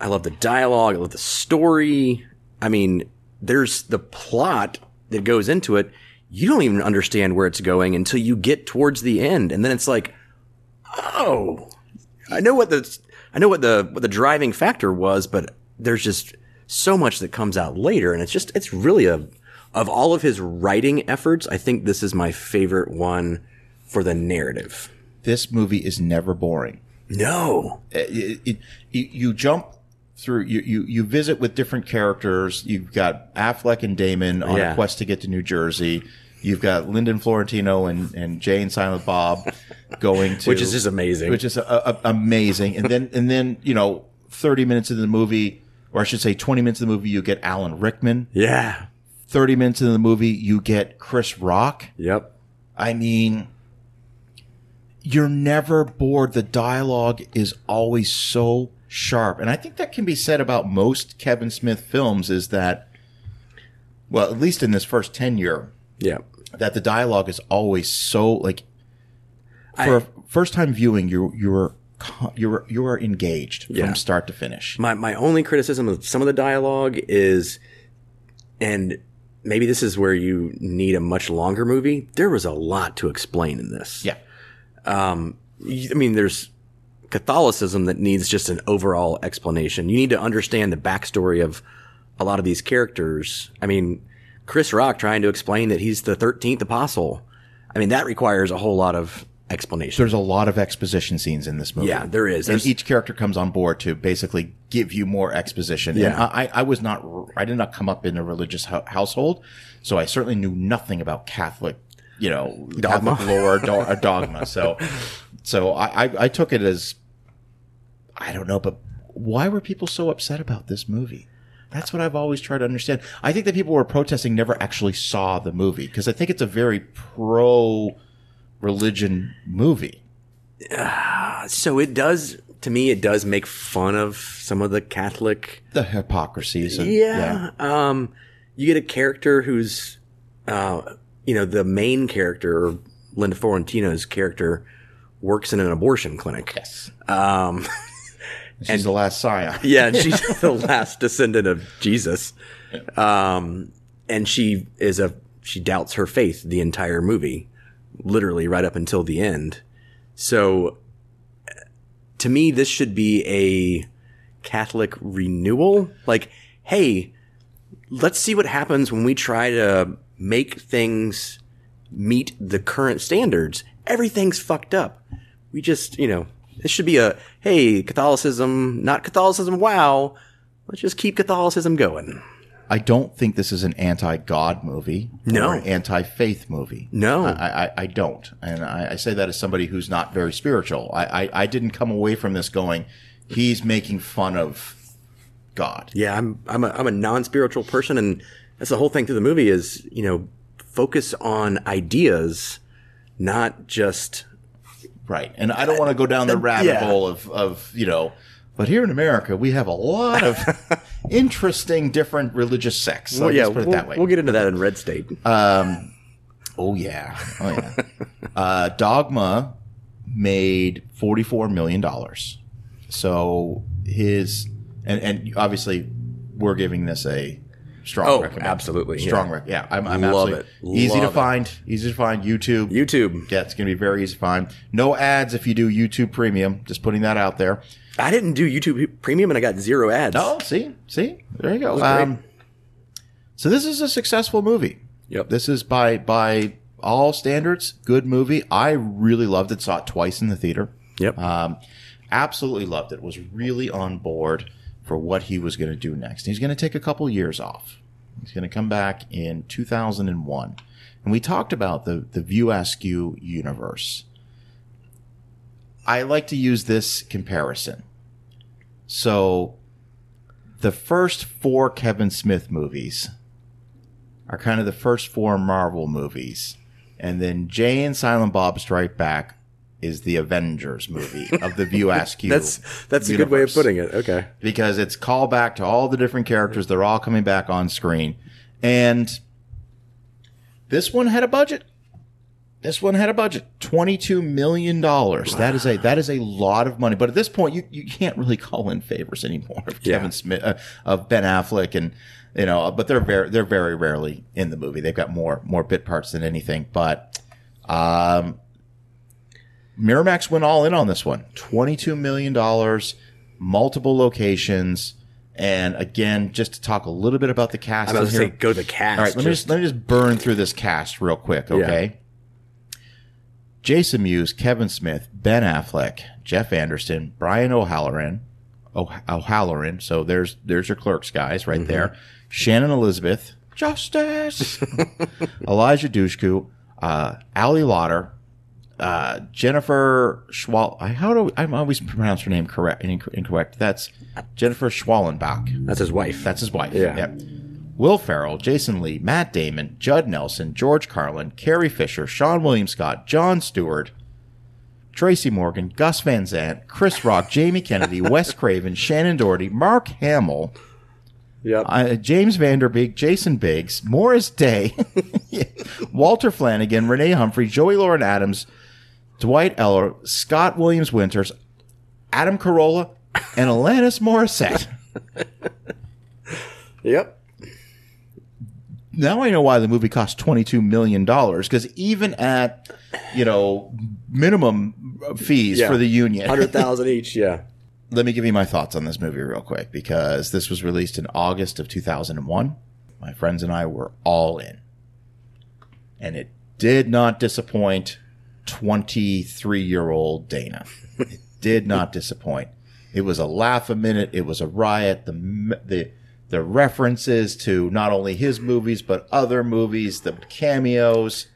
I love the dialogue, I love the story. I mean, there's the plot that goes into it. You don't even understand where it's going until you get towards the end and then it's like, "Oh, I know what the I know what the what the driving factor was, but there's just so much that comes out later and it's just it's really a of all of his writing efforts, I think this is my favorite one for the narrative. This movie is never boring. No. Eh, it, it, it, you jump through you, you you visit with different characters. You've got Affleck and Damon on Yeah. a quest to get to New Jersey. You've got Linda Fiorentino and, and Jay and Silent Bob (laughs) going to Which is just amazing. which is a, a, amazing. And then and then you know, thirty minutes into the movie, or I should say, twenty minutes of the movie, you get Alan Rickman. Yeah. Thirty minutes into the movie, you get Chris Rock. Yep. I mean, you're never bored. The dialogue is always so sharp. And I think that can be said about most Kevin Smith films is that, well, at least in this first tenure, Yep. that the dialogue is always so like for I- first time viewing, you you're you're you're engaged Yeah. from start to finish. My my only criticism of some of the dialogue is and maybe this is where you need a much longer movie. There was a lot to explain in this. Yeah. Um, I mean, there's Catholicism that needs just an overall explanation. You need to understand the backstory of a lot of these characters. I mean, Chris Rock trying to explain that he's the 13th apostle. I mean, that requires a whole lot of explanation. There's a lot of exposition scenes in this movie. Yeah, there is. And each character comes on board to basically give you more exposition. And Yeah. I, I was not, I did not come up in a religious ho- household, so I certainly knew nothing about Catholic, you know, Dogma. Catholic lore, do, or dogma. So, (laughs) so I, I, I took it as, I don't know, but why were people so upset about this movie? That's what I've always tried to understand. I think that people who were protesting never actually saw the movie because I think it's a very pro religion movie. so it does, to me, it does make fun of some of the Catholic The hypocrisies. And, yeah. Um, you get a character who's, uh, you know, the main character, Linda Fiorentino's character, works in an abortion clinic. Yes. Um, (laughs) She's the last scion. yeah, and (laughs) she's the last descendant of Jesus. Um, and she is a she doubts her faith the entire movie, literally right up until the end. So, to me, this should be a Catholic renewal. Like, hey, let's see what happens when we try to make things meet the current standards. Everything's fucked up. We just, you know, this should be a hey, Catholicism, not Catholicism, wow. Let's just keep Catholicism going. I don't think this is an anti-God movie No. or an anti-faith movie. No. I, I, I don't, and I, I say that as somebody who's not very spiritual. I, I, I didn't come away from this going, he's making fun of God. Yeah, I'm I'm a I'm a non-spiritual person and that's the whole thing through the movie is, you know, focus on ideas, not just Right. And I don't want to go down the uh, rabbit yeah. hole of, of, you know, but here in America, we have a lot of (laughs) interesting, different religious sects. So well, yeah, let's put it we'll, that way. we'll get into that in Red State. Oh yeah, oh yeah. (laughs) uh, Dogma made forty-four million dollars. So his and and obviously we're giving this a strong. Oh, absolutely, strong. yeah. Rec- yeah, I'm, I'm Love absolutely it. easy to Love it. find. Easy to find. YouTube. YouTube. Yeah, it's gonna be very easy to find. No ads if you do YouTube Premium. Just putting that out there. I didn't do YouTube Premium and I got zero ads. Oh, see, see, there you go. Um, so this is a successful movie. Yep. This is by by all standards good movie. I really loved it. Saw it twice in the theater. Yep. Um, absolutely loved it. Was really on board for what he was going to do next. He's going to take a couple years off. He's going to come back in 2001, and we talked about the the View Askew universe. I like to use this comparison. So, the first four Kevin Smith movies are kind of the first four Marvel movies, and then Jay and Silent Bob Strike Back is the Avengers movie of the View Askew. (laughs) that's that's a good way of putting it. Okay. because it's callback to all the different characters. They're all coming back on screen, and this one had a budget. This one had a budget, twenty-two million dollars. That is a that is a lot of money. But at this point, you, you can't really call in favors anymore of Yeah. Kevin Smith, uh, of Ben Affleck, and you know. But they're very they're very rarely in the movie. They've got more more bit parts than anything. But um, Miramax went all in on this one. $22 million, multiple locations. And again, just to talk a little bit about the cast. I was going to say go to the cast. All right, let me just- just let me just burn through this cast real quick, okay? Jason Mewes, Kevin Smith, Ben Affleck, Jeff Anderson, Brian O'Halloran, oh, O'Halloran. So there's there's your clerks guys right there. Shannon Elizabeth, Justice, (laughs) Eliza Dushku, uh, Ali Larter, uh, Jennifer Schwal. I- How do I always pronounce her name correct? inc- Incorrect. That's Jennifer Schwallenbach. that's his wife. That's his wife. Yeah. Yep. Will Ferrell, Jason Lee, Matt Damon, Judd Nelson, George Carlin, Carrie Fisher, Seann William Scott, Jon Stewart, Tracy Morgan, Gus Van Sant, Chris Rock, Jamie Kennedy, (laughs) Wes Craven, Shannen Doherty, Mark Hamill, yep. uh, James Van Der Beek, Jason Biggs, Morris Day, (laughs) Walter Flanagan, Renee Humphrey, Joey Lauren Adams, Dwight Ewell, Scott Williams Winters, Adam Carolla, and Alanis Morissette. (laughs) yep. Now I know why the movie cost twenty two million dollars because even at you know minimum fees Yeah. for the union, Hundred (laughs) thousand each. Yeah. let me give you my thoughts on this movie real quick because this was released in August of two thousand and one. My friends and I were all in, and it did not disappoint twenty three year old Dana. it did not disappoint. It was a laugh a minute. It was a riot. The the the references to not only his movies but other movies, the cameos,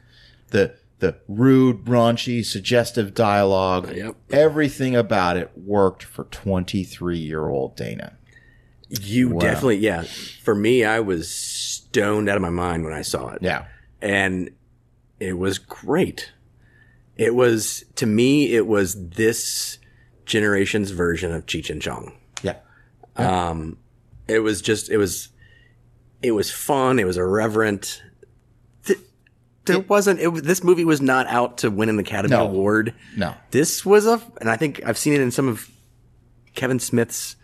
the the rude, raunchy, suggestive dialogue. Yep. Everything about it worked for 23 year old Dana. You definitely, yeah. For me, I was stoned out of my mind when I saw it. Yeah. and it was great. It was to me, it was this generation's version of Cheech and Chong. Yeah. Um, It was just, it was, it was fun. It was irreverent. Th- There wasn't. It, this movie was not out to win an Academy No. Award. No. This was a, and I think I've seen it in some of Kevin Smith's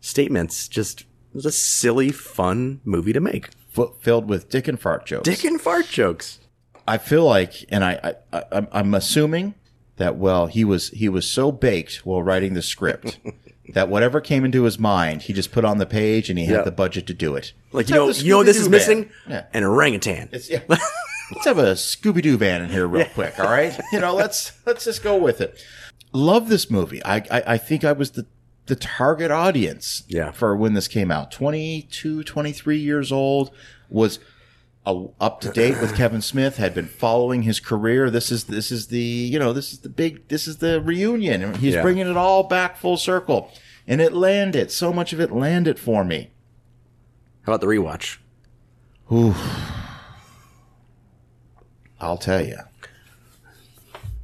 statements. Just it was a silly, fun movie to make. f- filled with dick and fart jokes. Dick and fart jokes. I feel like, and I, I, I I'm- I'm assuming that well, he was he was so baked while writing the script (laughs) that whatever came into his mind, he just put on the page, and he had Yeah. the budget to do it. Like you know, have the you know what this is Scooby-Doo missing? Yeah. An orangutan. It's, yeah. let's have a Scooby Doo van in here real quick, all right? You know, let's let's just go with it. Love this movie. I I, I think I was the the target audience Yeah. for when this came out. 22, 23 years old was uh, up to date with Kevin Smith. Had been following his career. This is this is the you know this is the big this is the reunion. He's Yeah. bringing it all back full circle, and it landed. So much of it landed for me. How about the rewatch? I'll tell you.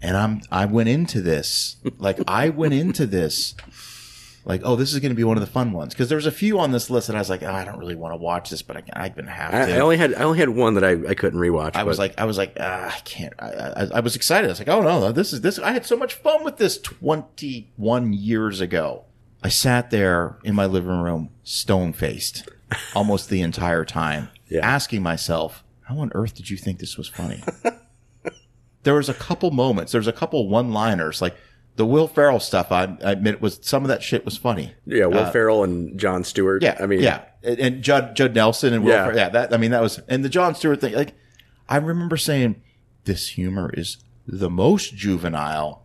And I'm I went into this like I went into this like oh this is going to be one of the fun ones because there's a few on this list that I was like oh, I don't really want to watch this but I I even have I, to. I only had I only had one that I, I couldn't rewatch. I was like I was like ah, I can't I, I, I was excited I was like oh no this is this I had so much fun with this 21 years ago. I sat there in my living room stone faced (laughs) almost the entire time Yeah. asking myself how on earth did you think this was funny? (laughs) there was a couple moments. There's a couple one-liners, like the Will Ferrell stuff. I, I admit was some of that shit was funny. yeah, Will Ferrell and Jon Stewart. uh, Yeah, I mean, yeah, and, and Judd Judd Nelson and Will. Yeah. Ferrell, yeah. That I mean, that was and the Jon Stewart thing. Like, I remember saying, this humor is the most juvenile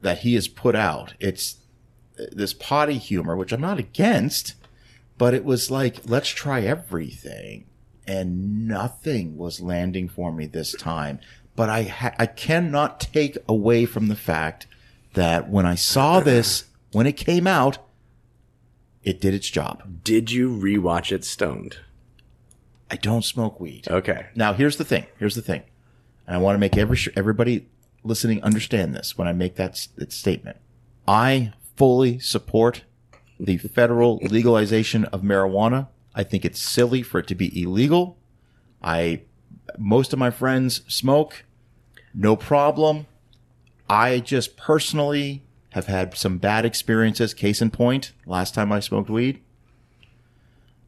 that he has put out. It's uh, this potty humor, which I'm not against, but it was like, let's try everything, and nothing was landing for me this time. But I ha- I cannot take away from the fact that when I saw (clears throat) this when it came out, it did its job. Did you rewatch it stoned? I don't smoke weed. Okay. Now, here's the thing. Here's the thing. And I want to make every everybody listening understand this when I make that, that statement. I fully support the federal (laughs) legalization of marijuana. I think it's silly for it to be illegal. I most of my friends smoke, no problem. I just personally have had some bad experiences. Case in point, last time I smoked weed,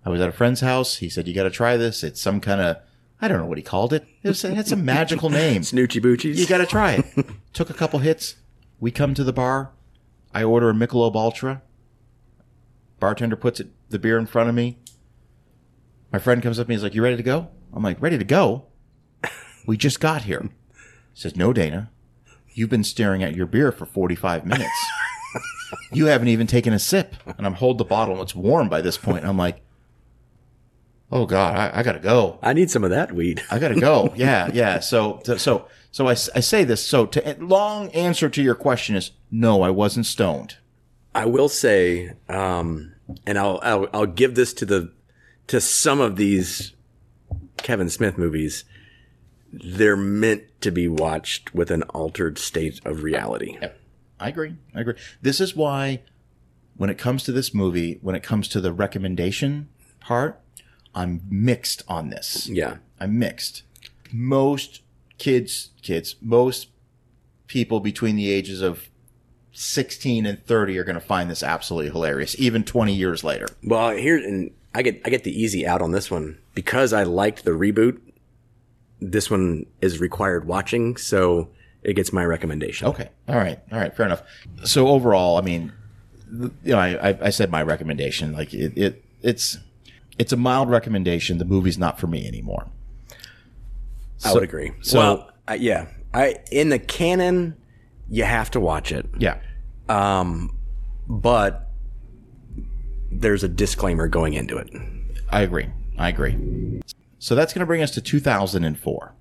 I was at a friend's house. He said, "You got to try this. It's some kind of I don't know what he called it. It, was, it had some magical (laughs) name. Snoochie Boochies. You got to try it." Took a couple hits. We come to the bar. I order a Michelob Ultra. Bartender puts it, the beer in front of me. My friend comes up to me. He's like, "You ready to go?" I'm like, "Ready to go." We just got here. He says, "No, Dana. You've been staring at your beer for 45 minutes. you haven't even taken a sip." And I'm hold the bottle and it's warm by this point. And I'm like, "Oh God, I, I gotta go. I need some of that weed. I gotta go." Yeah, yeah. So, so, so I, I say this. So, to long answer to your question is no, I wasn't stoned. I will say, um, and I'll, I'll I'll give this to the to some of these Kevin Smith movies. They're meant to be watched with an altered state of reality. I agree. I agree. This is why, when it comes to this movie, when it comes to the recommendation part, I'm mixed on this. Yeah. I'm mixed. Most kids, kids, most people between the ages of 16 and 30 are going to find this absolutely hilarious, even 20 years later. Well, here and I get I get the easy out on this one because I liked the reboot. This one is required watching, so it gets my recommendation. Okay. All right. All right. Fair enough. So overall, I mean, you know, I, I, I said my recommendation. Like it, it, it's, it's a mild recommendation. The movie's not for me anymore. I would agree. so- well, uh, yeah, I in the canon, you have to watch it, Yeah. Um, but there's a disclaimer going into it. I agree. I agree. So that's going to bring us to 2004.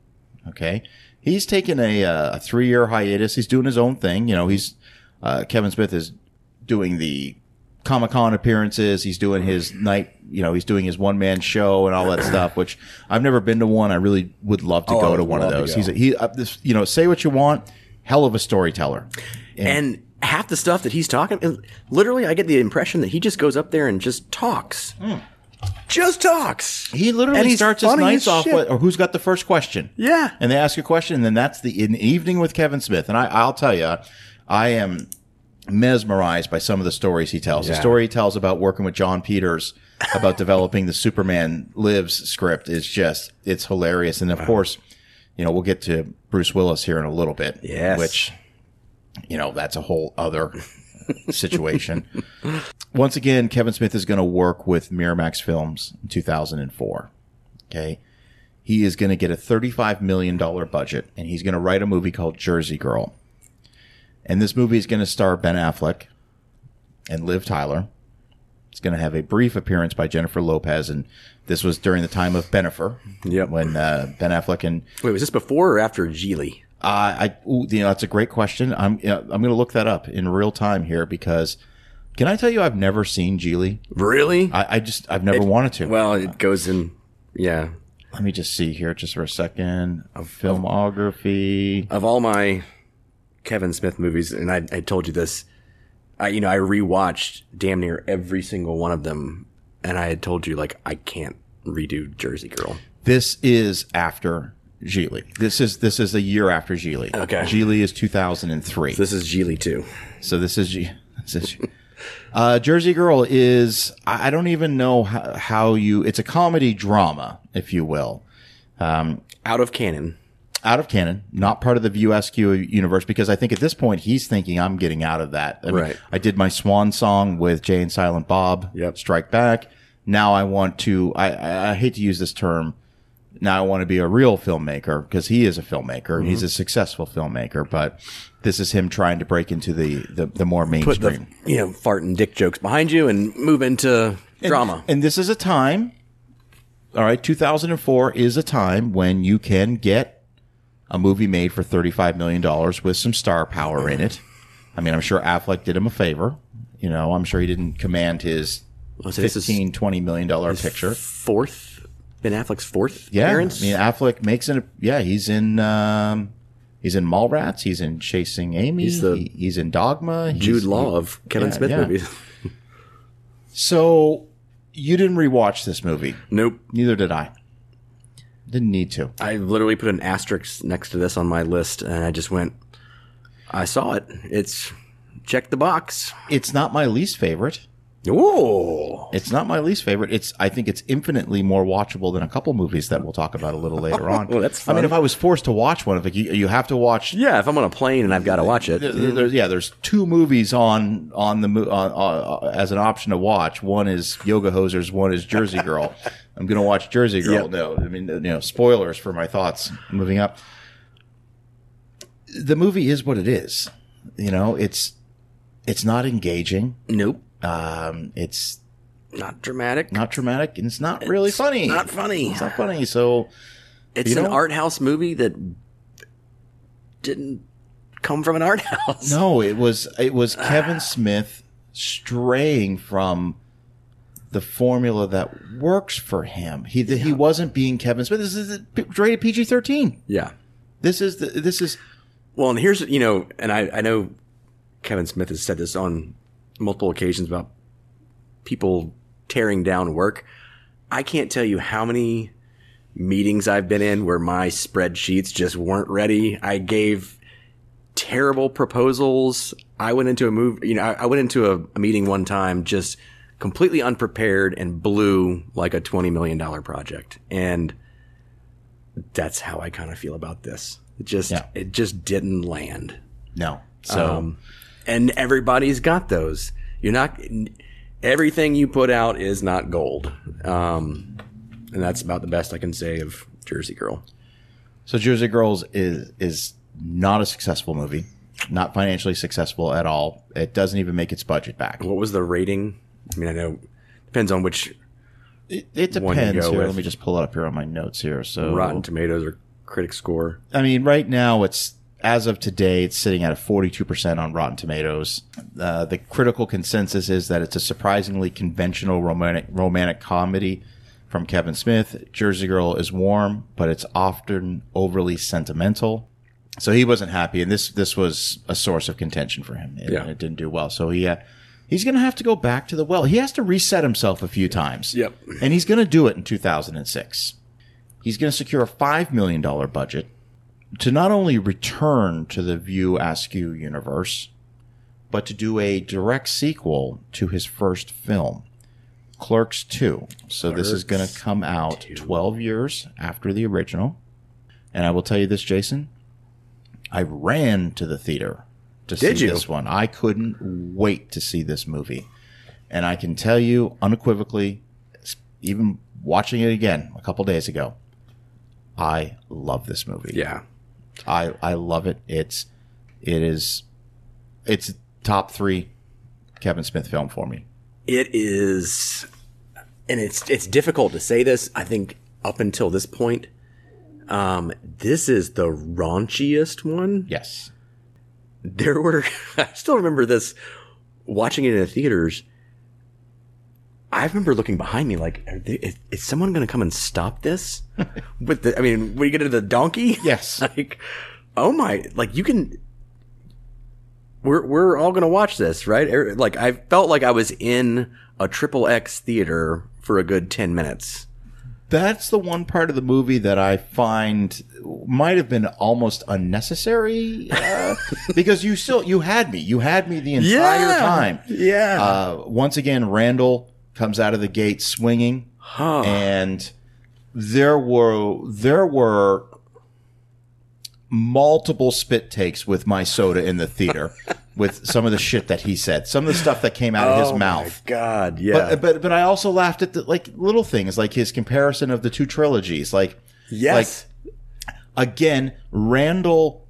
Okay. He's taken a, uh, a three year hiatus. He's doing his own thing. You know, he's, uh, Kevin Smith is doing the Comic Con appearances. He's doing his night, you know, he's doing his one man show and all that stuff, which I've never been to one. I really would love to Oh, go to one of those. He's, a, he, uh, this, you know, say what you want. Hell of a storyteller. And half the stuff that he's talking, literally, I get the impression that he just goes up there and just talks, just talks. He literally And starts his nights off shit. with, or who's got the first question? Yeah. And they ask a question, and then that's the in evening with Kevin Smith. And I, I'll tell you, I am mesmerized by some of the stories he tells. The story he tells about working with Jon Peters about developing the Superman Lives script is just it's hilarious. And of course, you know, we'll get to Bruce Willis here in a little bit. Yes. Which you know, that's a whole other situation. Once again, Kevin Smith is going to work with Miramax Films in 2004. Okay. He is going to get a $35 million budget and he's going to write a movie called Jersey Girl. And this movie is going to star Ben Affleck and Liv Tyler. It's going to have a brief appearance by Jennifer Lopez. And this was during the time of Bennifer. Yep. When uh, Ben Affleck and Wait, was this before or after Gigli? Uh, I, ooh, you know, that's a great question. I'm, you know, I'm going to look that up in real time here because can I tell you I've never seen Gigli? Really? I, I just, I've never wanted to. well, it goes in. Yeah. Let me just see here just for a second. Of, Filmography. Of all my Kevin Smith movies, and I, I told you this, I you know I rewatched damn near every single one of them, and I had told you like I can't redo Jersey Girl. This is after Gigli. This is this is a year after Gigli. Okay. Gigli is 2003. This is Gigli too. So this is G. (laughs) This is uh, Jersey Girl is I don't even know how, how you. It's a comedy drama, if you will, Um, Out of canon. out of canon, not part of the View Askew universe. Because I think at this point he's thinking I'm getting out of that. I mean, Right. I did my swan song with Jay and Silent Bob. Yep. Strike Back. Now I want to. I, I hate to use this term. Now I want to be a real filmmaker because he is a filmmaker. Mm-hmm. He's a successful filmmaker, but this is him trying to break into the the, the more Put mainstream. the you know fart and dick jokes behind you and move into drama. And this is a time, all right, 2004 is a time when you can get a movie made for $35 million with some star power in it. I mean, I'm sure Affleck did him a favor. You know, I'm sure he didn't command his well, so 15 20 million dollar picture. fourth Ben Affleck's fourth Yeah. appearance. I mean, Affleck makes it, yeah, he's in, um, he's in Mallrats. He's in Chasing Amy. He's the he- he's in Dogma. Jude he's- Law of Kevin yeah, Smith yeah. movies. (laughs) So you didn't rewatch this movie. nope. Neither did I. Didn't need to. I literally put an asterisk next to this on my list, and I just went. I saw it. It's check the box. It's not my least favorite. Ooh. It's not my least favorite. It's I think it's infinitely more watchable than a couple movies that we'll talk about a little later on. (laughs) Well, that's I mean, if I was forced to watch one of it, you, you have to watch. Yeah, if I'm on a plane and I've got to watch it, There, yeah, there's two movies on on the on, uh, as an option to watch. One is Yoga Hosers. One is Jersey Girl. (laughs) I'm gonna watch Jersey Girl. Yep. No, I mean you know spoilers for my thoughts. Moving up, the movie is what it is. You know, it's it's not engaging. nope, Um, it's not dramatic. not dramatic and it's not really It's funny. not funny. It's not funny. So It's an art house movie that didn't come from an art (laughs) house. no, it was it was Kevin Smith straying from the formula that works for him. He he wasn't being Kevin Smith. This is rated PG thirteen. Yeah. This is the, this is Well, and here's you know, and I I know Kevin Smith has said this on multiple occasions about people tearing down work. I can't tell you how many meetings I've been in where my spreadsheets just weren't ready. I gave terrible proposals. I went into a move, you know, I, I went into a, a meeting one time just completely unprepared and blew like a twenty million dollar project, and that's how I kind of feel about this. It just Yeah. it just didn't land. no. So Um, and everybody's got those. You're not everything you put out is not gold. Um, and that's about the best I can say of Jersey Girl. so Jersey Girls is is not a successful movie. Not financially successful at all. It doesn't even make its budget back. What was the rating? I mean, I know depends on which It, it depends. Here, with. let me just pull it up here on my notes here. So Rotten Tomatoes or critic score. I mean, right now it's as of today, it's sitting at a 42% on Rotten Tomatoes. Uh, the critical consensus is that it's a surprisingly conventional romantic romantic comedy from Kevin Smith. Jersey Girl is warm, but it's often overly sentimental. So he wasn't happy, and this this was a source of contention for him. It, Yeah. it didn't do well. So he uh, he's going to have to go back to the well. He has to reset himself a few times. Yep. and he's going to do it in 2006. He's going to secure a $5 million budget to not only return to the View Askew universe, but to do a direct sequel to his first film, Clerks 2. So this is going to come out 2. 12 years after the original. And I will tell you this, Jason. I ran to the theater to Did see you? this one. I couldn't wait to see this movie. And I can tell you unequivocally, even watching it again a couple days ago, I love this movie. Yeah. I I love it. It's it is it's top three Kevin Smith film for me. It is, and it's it's difficult to say this. I think up until this point, um, this is the raunchiest one. Yes. There were, (laughs) I still remember this watching it in the theaters. I remember looking behind me like, are they, is, is someone going to come and stop this? (laughs) With the, I mean, when you get to the donkey, (laughs) Yes. like, oh my, like you can. We're we're all going to watch this, right? Er, Like I felt like I was in a triple X theater for a good ten minutes. That's the one part of the movie that I find might have been almost unnecessary uh, (laughs) because you still you had me. You had me the entire Yeah. time. Yeah. Uh, once again, Randall comes out of the gate swinging, and there were there were multiple spit takes with my soda in the theater (laughs) with some of the shit that he said, some of the stuff that came out of his Oh mouth. My God, yeah. But, but but I also laughed at the like little things like his comparison of the two trilogies. Like yes. again, Randall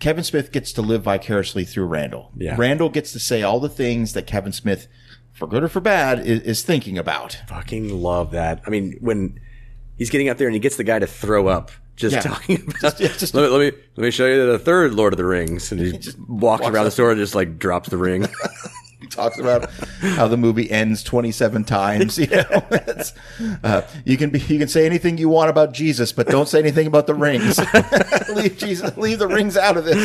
Kevin Smith gets to live vicariously through Randall. Yeah. Randall gets to say all the things that Kevin Smith, for good or for bad, is, is thinking about. fucking love that. I mean, when he's getting up there and he gets the guy to throw up, just Yeah. talking about. yeah, just- (laughs) let, me, let me let me show you the third Lord of the Rings, and he (laughs) just walks, around the store and just like drops the ring. (laughs) He talks about how the movie ends twenty seven times. You know, It's, uh, you can be you can say anything you want about Jesus, but don't say anything about the rings. leave Jesus, leave the rings out of this.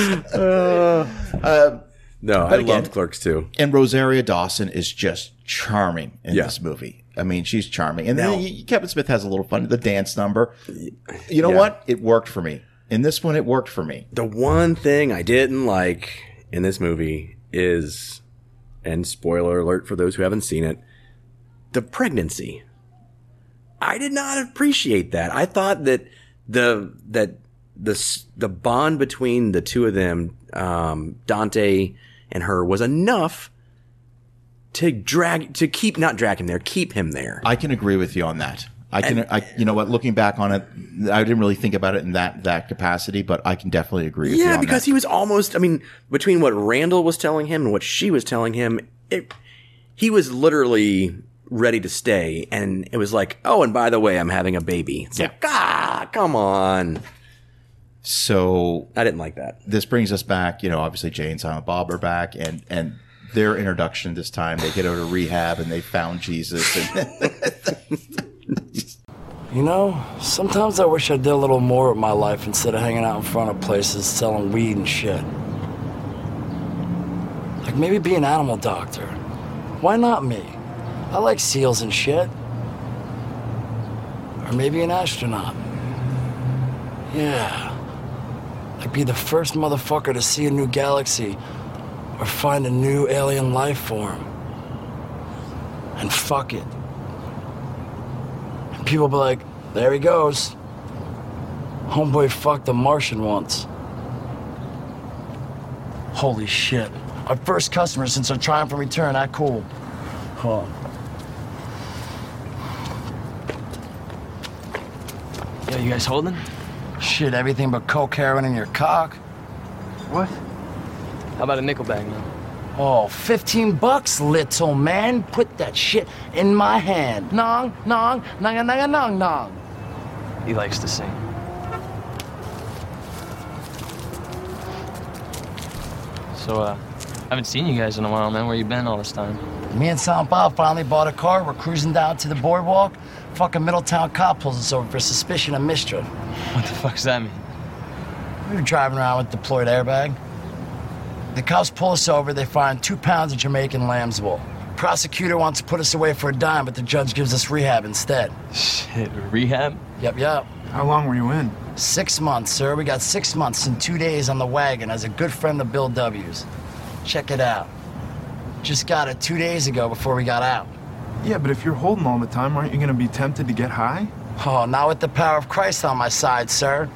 No, I again- loved Clerks too. And Rosario Dawson is just charming in Yeah. this movie. I mean, she's charming. And Now- then Kevin Smith has a little fun. The dance number. You know Yeah. what? It worked for me. In this one, it worked for me. The one thing I didn't like in this movie is, and spoiler alert for those who haven't seen it, the pregnancy. I did not appreciate that. I thought that the that the the bond between the two of them, um, Dante and her, was enough to drag to keep not drag him there, keep him there. I can agree with you on that. I can, I, you know what? Looking back on it, I didn't really think about it in that that capacity, but I can definitely agree with you. Yeah, because that. he was almost. I mean, between what Randall was telling him and what she was telling him, it, he was literally ready to stay. And it was like, oh, and by the way, I'm having a baby. It's like, ah, come on. So I didn't like that. this brings us back. You know, obviously Jay and Silent Bob are back, and and their introduction this time they get out of rehab and they found Jesus. And (laughs) You know, sometimes I wish I did a little more with my life instead of hanging out in front of places selling weed and shit. Like maybe be an animal doctor. Why not me? I like seals and shit. Or maybe an astronaut. Yeah. Like be the first motherfucker to see a new galaxy or find a new alien life form. And fuck it. And people be like, there he goes. Homeboy fucked a Martian once. Holy shit. Our first customer since our triumph and return, that cool. Huh. Yo, you guys holding? Shit, everything but coke, heroin, in your cock. What? How about a nickel bag, man? Oh, 15 bucks, little man. Put that shit in my hand. Nong, nong, nong, nong, nong, nong. He likes to sing. So, uh, I haven't seen you guys in a while, man. Where you been all this time? Me and Silent Bob finally bought a car. We're cruising down to the boardwalk. Fucking Middletown cop pulls us over for suspicion of mischief. What the fuck's that mean? We were driving around with deployed airbag. The cops pull us over. They find two pounds of Jamaican lamb's wool. Prosecutor wants to put us away for a dime, but the judge gives us rehab instead. Shit, rehab? Yep, yep. How long were you in? Six months, sir. We got six months and two days on the wagon as a good friend of Bill W.'s. Check it out. Just got it two days ago before we got out. Yeah, but if you're holding all the time, aren't you gonna be tempted to get high? Oh, not with the power of Christ on my side, sir.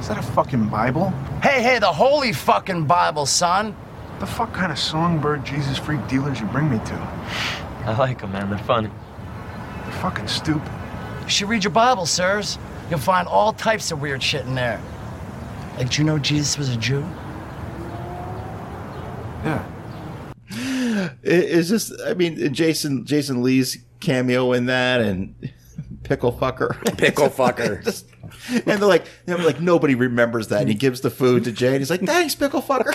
Is that a fucking Bible? Hey, hey, the holy fucking Bible, son. The fuck kind of songbird Jesus freak dealers you bring me to? I like them, man. They're funny. They're fucking stupid. You should read your Bible, sirs. You'll find all types of weird shit in there. Like, did you know Jesus was a Jew? Yeah. It- it's just, I mean, Jason Jason Lee's cameo in that and pickle fucker, (laughs) Pickle fucker. (laughs) Just- and they're like, they're like nobody remembers that. And he gives the food to Jay, and he's like, "Thanks, pickle fucker."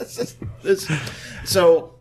It's just- it's- so,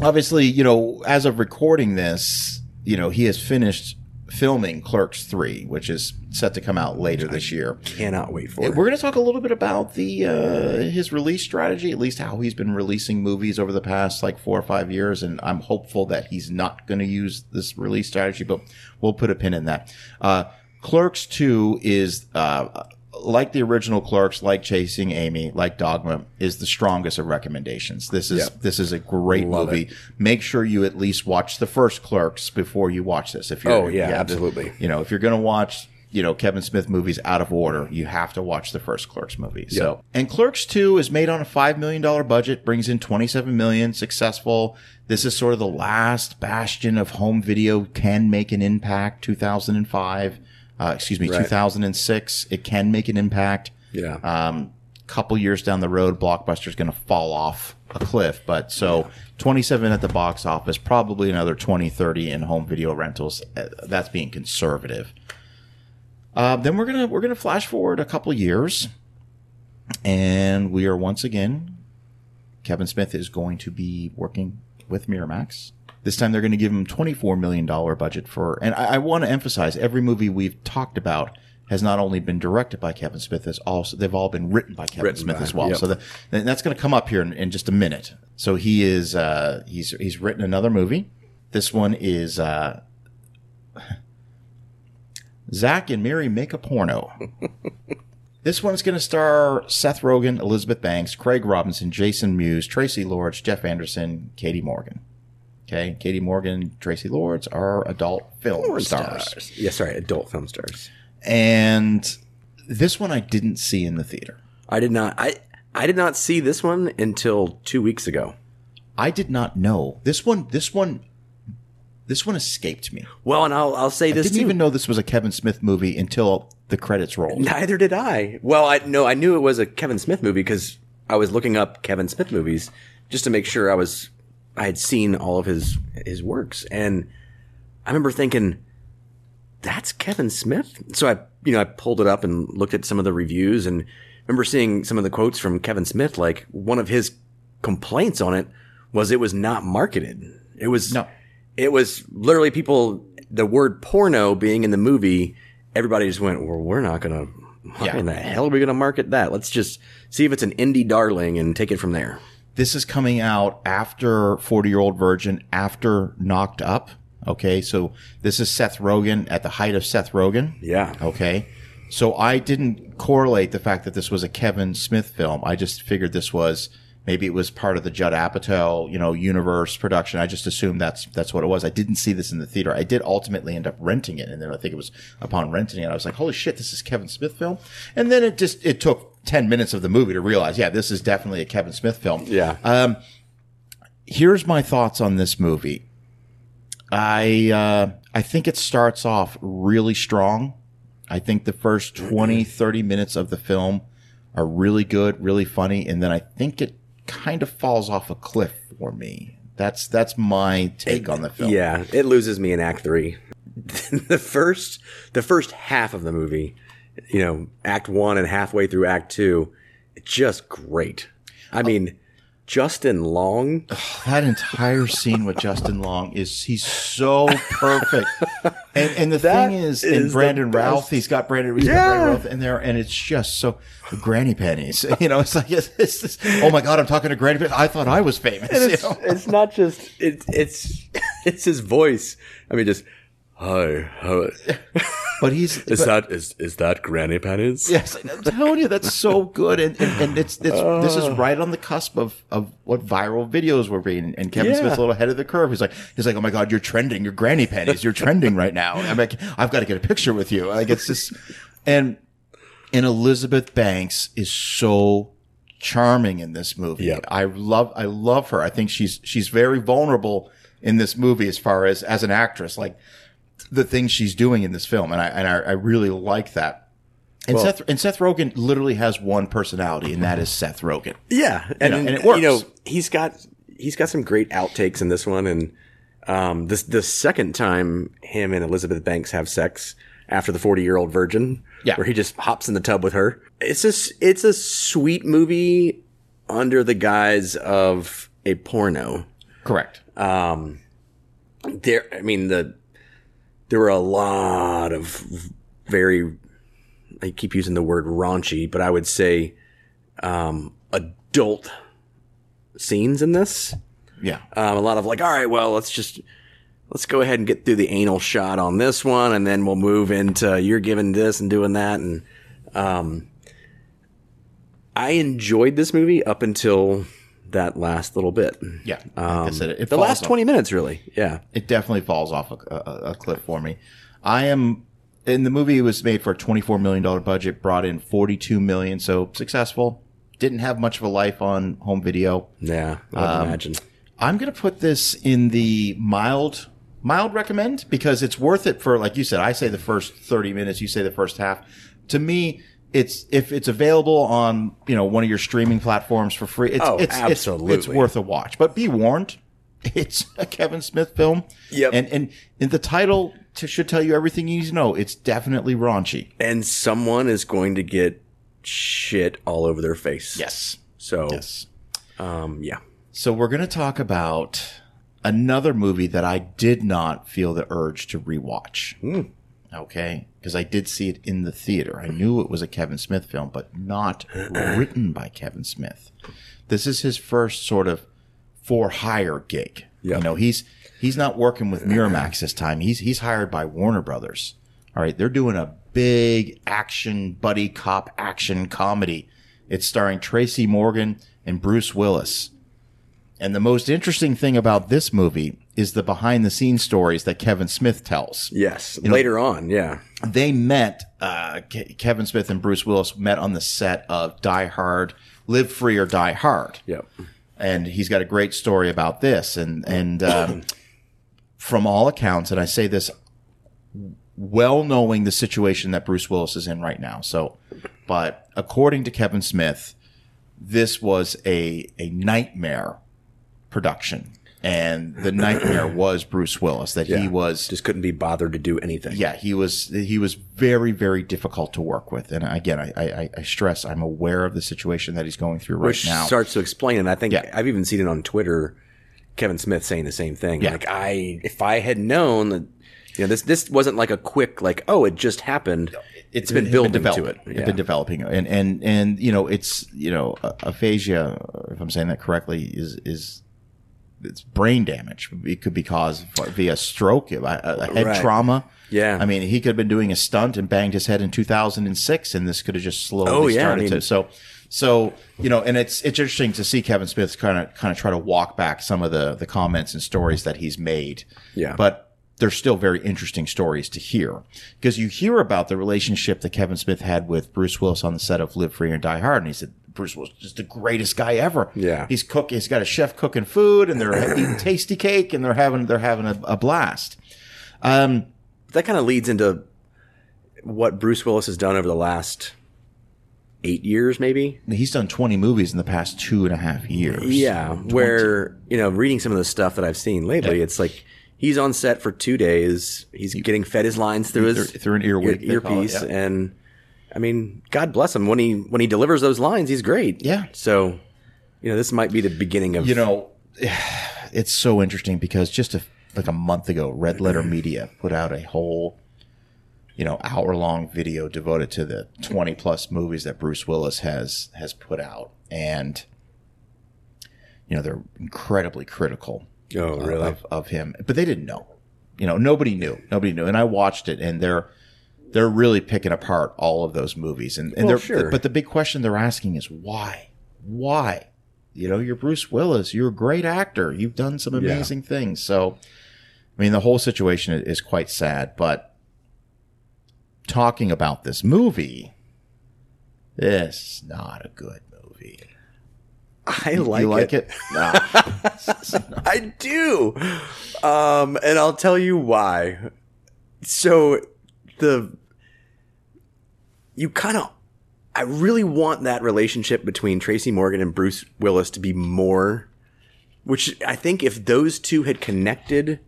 obviously, you know, as of recording this, you know, he has finished filming Clerks Three, which is set to come out later this year. Cannot wait for it. We're going to talk a little bit about the uh, his release strategy, at least how he's been releasing movies over the past like four or five years, and I'm hopeful that he's not going to use this release strategy, but we'll put a pin in that. Uh, Clerks Two is uh, like the original Clerks, like Chasing Amy, like Dogma, is the strongest of recommendations. This is Yep. this is a great Love movie. Make sure you at least watch the first Clerks before you watch this. If you're, Oh, yeah, absolutely. You know, if you're going to watch, you know, Kevin Smith movies out of order, you have to watch the first Clerks movie. So, and Clerks 2 is made on a $5 million budget, brings in 27 million, successful. This is sort of the last bastion of home video can make an impact, 2005. Uh, excuse me, Right. 2006. It can make an impact. Yeah. Um, couple years down the road, Blockbuster's going to fall off a cliff. But so 27 at the box office, probably another 20, 30 in home video rentals. Uh, That's being conservative. Uh, then we're gonna we're gonna flash forward a couple years, and we are once again. Kevin Smith is going to be working with Miramax. This time they're going to give him $24 million budget for, and I, I want to emphasize every movie we've talked about has not only been directed by Kevin Smith, has also they've all been written by Kevin Written Smith by- as well. yep. So the, and that's going to come up here in, in just a minute. So he is uh, he's he's written another movie. This one is uh, Zack and Miri make a porno. (laughs) This one's going to star Seth Rogen, Elizabeth Banks, Craig Robinson, Jason Mewes, Traci Lords, Jeff Anderson, Katie Morgan. Okay, Katie Morgan, Traci Lords are adult film stars. Yeah, sorry, adult film stars. And this one I didn't see in the theater. I did not. I I did not see this one until two weeks ago. I did not know this one. This one, this one escaped me. Well, and I'll I'll say I this I didn't too. even know this was a Kevin Smith movie until the credits rolled. Neither did I. Well, I no, I knew it was a Kevin Smith movie because I was looking up Kevin Smith movies just to make sure I was I had seen all of his his works, and I remember thinking, "That's Kevin Smith." So I, you know, I pulled it up and looked at some of the reviews, and remember seeing some of the quotes from Kevin Smith. Like one of his complaints on it was it was not marketed. It was No. it was literally people the word porno being in the movie everybody just went well we're not gonna how Yeah. in the hell are we gonna market that let's just see if it's an indie darling and take it from there This is coming out after 40 Year Old Virgin, after Knocked Up. Okay, so this is Seth Rogen at the height of Seth Rogen. yeah Okay. So I didn't correlate the fact that this was a Kevin Smith film. I just figured this was maybe it was part of the Judd Apatow, you know, universe production. I just assumed that's that's what it was. I didn't see this in the theater. I did ultimately end up renting it, and then I think it was upon renting it, I was like, "Holy shit, this is Kevin Smith film!" And then it just it took ten minutes of the movie to realize, yeah, this is definitely a Kevin Smith film. yeah Um, here's my thoughts on this movie. I uh, I think it starts off really strong. I think the first 20, 30 minutes of the film are really good, really funny, and then I think it kind of falls off a cliff for me. That's that's my take on the film. yeah it loses me in act three (laughs) the first the first half of the movie you know act one and halfway through act two just great i mean justin long That entire scene with Justin Long is he's so perfect. (laughs) And and the That thing is, is in Brandon. Routh, he's got Brandon, he's got Brandon Routh in there, and it's just so granny pennies. (laughs) You know, it's like it's, it's this, oh my god, I'm talking to granny pennies. I thought I was famous. you know? it's not just it's it's (laughs) it's his voice. I mean, just Hi, how, (laughs) But he's (laughs) is but- that is is that granny panties? Yes, I'm telling you, that's so good, and and, and it's, it's this Oh. is ah. right on the cusp of, of what viral videos were being. And Kevin Yeah. Smith's a little ahead of the curve. He's like, he's like, oh my god, you're trending, your granny panties, you're trending right now. I'm like, I've got to get a picture with you. Like it's just, and and Elizabeth Banks is so charming in this movie. Yep. I love, I love her. I think she's she's very vulnerable in this movie as far as as an actress, like the things she's doing in this film, and I and I, I really like that. And Well- Seth and Seth Rogen literally has one personality, and that is Seth Rogen. Yeah, and, know, and it works. You know, he's got he's got some great outtakes in this one, and um, this the second time him and Elizabeth Banks have sex after the forty year old virgin, Yeah. where he just hops in the tub with her. It's just it's a sweet movie under the guise of a porno. Correct. Um, there, I mean the there were a lot of very I keep using the word raunchy, but I would say um, adult scenes in this. Yeah. Um, a lot of like, all right, well, let's just let's go ahead and get through the anal shot on this one, and then we'll move into you're giving this and doing that, and um, I enjoyed this movie up until that last little bit. Yeah. Like I Um, said, it the last off- twenty minutes, really. Yeah. It definitely falls off a, a, a cliff for me. I am in the movie was made for a twenty four million dollar budget, brought in forty two million, so successful. Didn't have much of a life on home video. Yeah, I Um, imagine. I'm going to put this in the mild mild recommend because it's worth it for like you said. I say the first 30 minutes, you say the first half. To me, it's if it's available on, you know, one of your streaming platforms for free, it's Oh, it's, it's absolutely. it's worth a watch. But be warned, (laughs) it's a Kevin Smith film. Yep. And and, and the title to, should tell you everything you need to know. It's definitely raunchy. And someone is going to get shit all over their face. Yes. So, Yes. um, yeah. So we're going to talk about another movie that I did not feel the urge to rewatch. Okay, because I did see it in the theater. I knew it was a Kevin Smith film, but not (clears throat) written by Kevin Smith. This is his first sort of for hire gig. Yeah. You know, he's he's not working with Miramax this time. He's he's hired by Warner Brothers. All right, they're doing a big action buddy cop action comedy. It's starring Tracy Morgan and Bruce Willis. And the most interesting thing about this movie is the behind the scenes stories that Kevin Smith tells. Yes. know- Later on, yeah. They met, uh, Ke- Kevin Smith and Bruce Willis met on the set of Die Hard, Live Free or Die Hard. Yep. And he's got a great story about this. And, and, um, from all accounts, and I say this well knowing the situation that Bruce Willis is in right now. So, but according to Kevin Smith, this was a, a nightmare production. And the nightmare (clears throat) was Bruce Willis, that he was Just couldn't be bothered to do anything. yeah, he was he was very very difficult to work with, and again, I I, I stress I'm aware of the situation that he's going through right Which now. starts to explain, and I think Yeah. I've even seen it on Twitter. Kevin Smith saying the same thing. Yeah. Like I, if I had known that, you know, this this wasn't like a quick like, oh, it just happened. it's been building to developing. It's been developing, and and and you know, it's you know, aphasia, if I'm saying that correctly, is is it's brain damage. It could be caused via stroke, a, a head Right. trauma. Yeah. I mean, he could have been doing a stunt and banged his head in 2006, and this could have just slowly Oh, yeah, I started mean- to. So, so you know, and it's it's interesting to see Kevin Smith kind of kind of try to walk back some of the the comments and stories that he's made. Yeah. but they're still very interesting stories to hear because you hear about the relationship that Kevin Smith had with Bruce Willis on the set of Live Free and Die Hard, and he said Bruce was just the greatest guy ever. Yeah. he's cook. He's got a chef cooking food, and they're eating (clears throat) tasty cake, and they're having they're having a, a blast. Um, that kind of leads into what Bruce Willis has done over the last eight years, maybe. he's done 20 movies in the past two and a half years. Yeah, where you know, reading some of the stuff that I've seen lately, Yeah. it's like he's on set for two days. He's getting fed his lines through his Through- an earwig, they it, earpiece, yeah. and I mean, God bless him when he when he delivers those lines, he's great. Yeah. So, you know, this might be the beginning of you know, (sighs) it's so interesting because just a, like a month ago, Red Letter Media put out a whole, you know, hour long video devoted to the 20 plus movies that Bruce Willis has has put out, and you know they're incredibly critical Oh, really? of, of him, but they didn't know. You know, nobody knew. Nobody knew. And I watched it, and they're they're really picking apart all of those movies. And, and Well, they're sure. but the big question they're asking is why? Why? You know, you're Bruce Willis. You're a great actor. You've done some Yeah. amazing things. So, I mean, the whole situation is- is quite sad. But talking about this movie, this is not a good movie. I like, you like it. it? Nah. (laughs) (laughs) I do. Um, and I'll tell you why. So the you kind of I really want that relationship between Tracy Morgan and Bruce Willis to be more which I think if those two had connected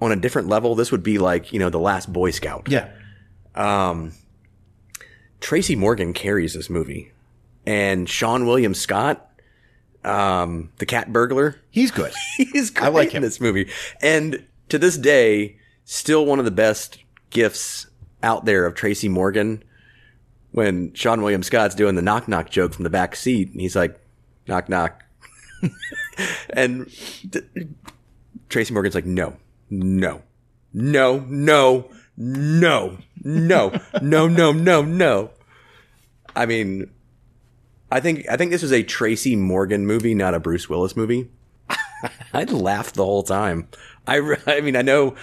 on a different level, this would be like, you know, the last Boy Scout. yeah. Um, Tracy Morgan carries this movie, and Seann William Scott, um, the cat burglar, He's good. (laughs) he's great I like in him. this movie, and to this day, still one of the best gifts out there of Tracy Morgan. When Seann William Scott's doing the knock knock joke from the back seat, and he's like, knock knock, (laughs) and th- Tracy Morgan's like, no, no, no, no, no, no, no, no, no, no. I mean, I think I think this was a Tracy Morgan movie, not a Bruce Willis movie. (laughs) I laughed the whole time. I, I mean, I know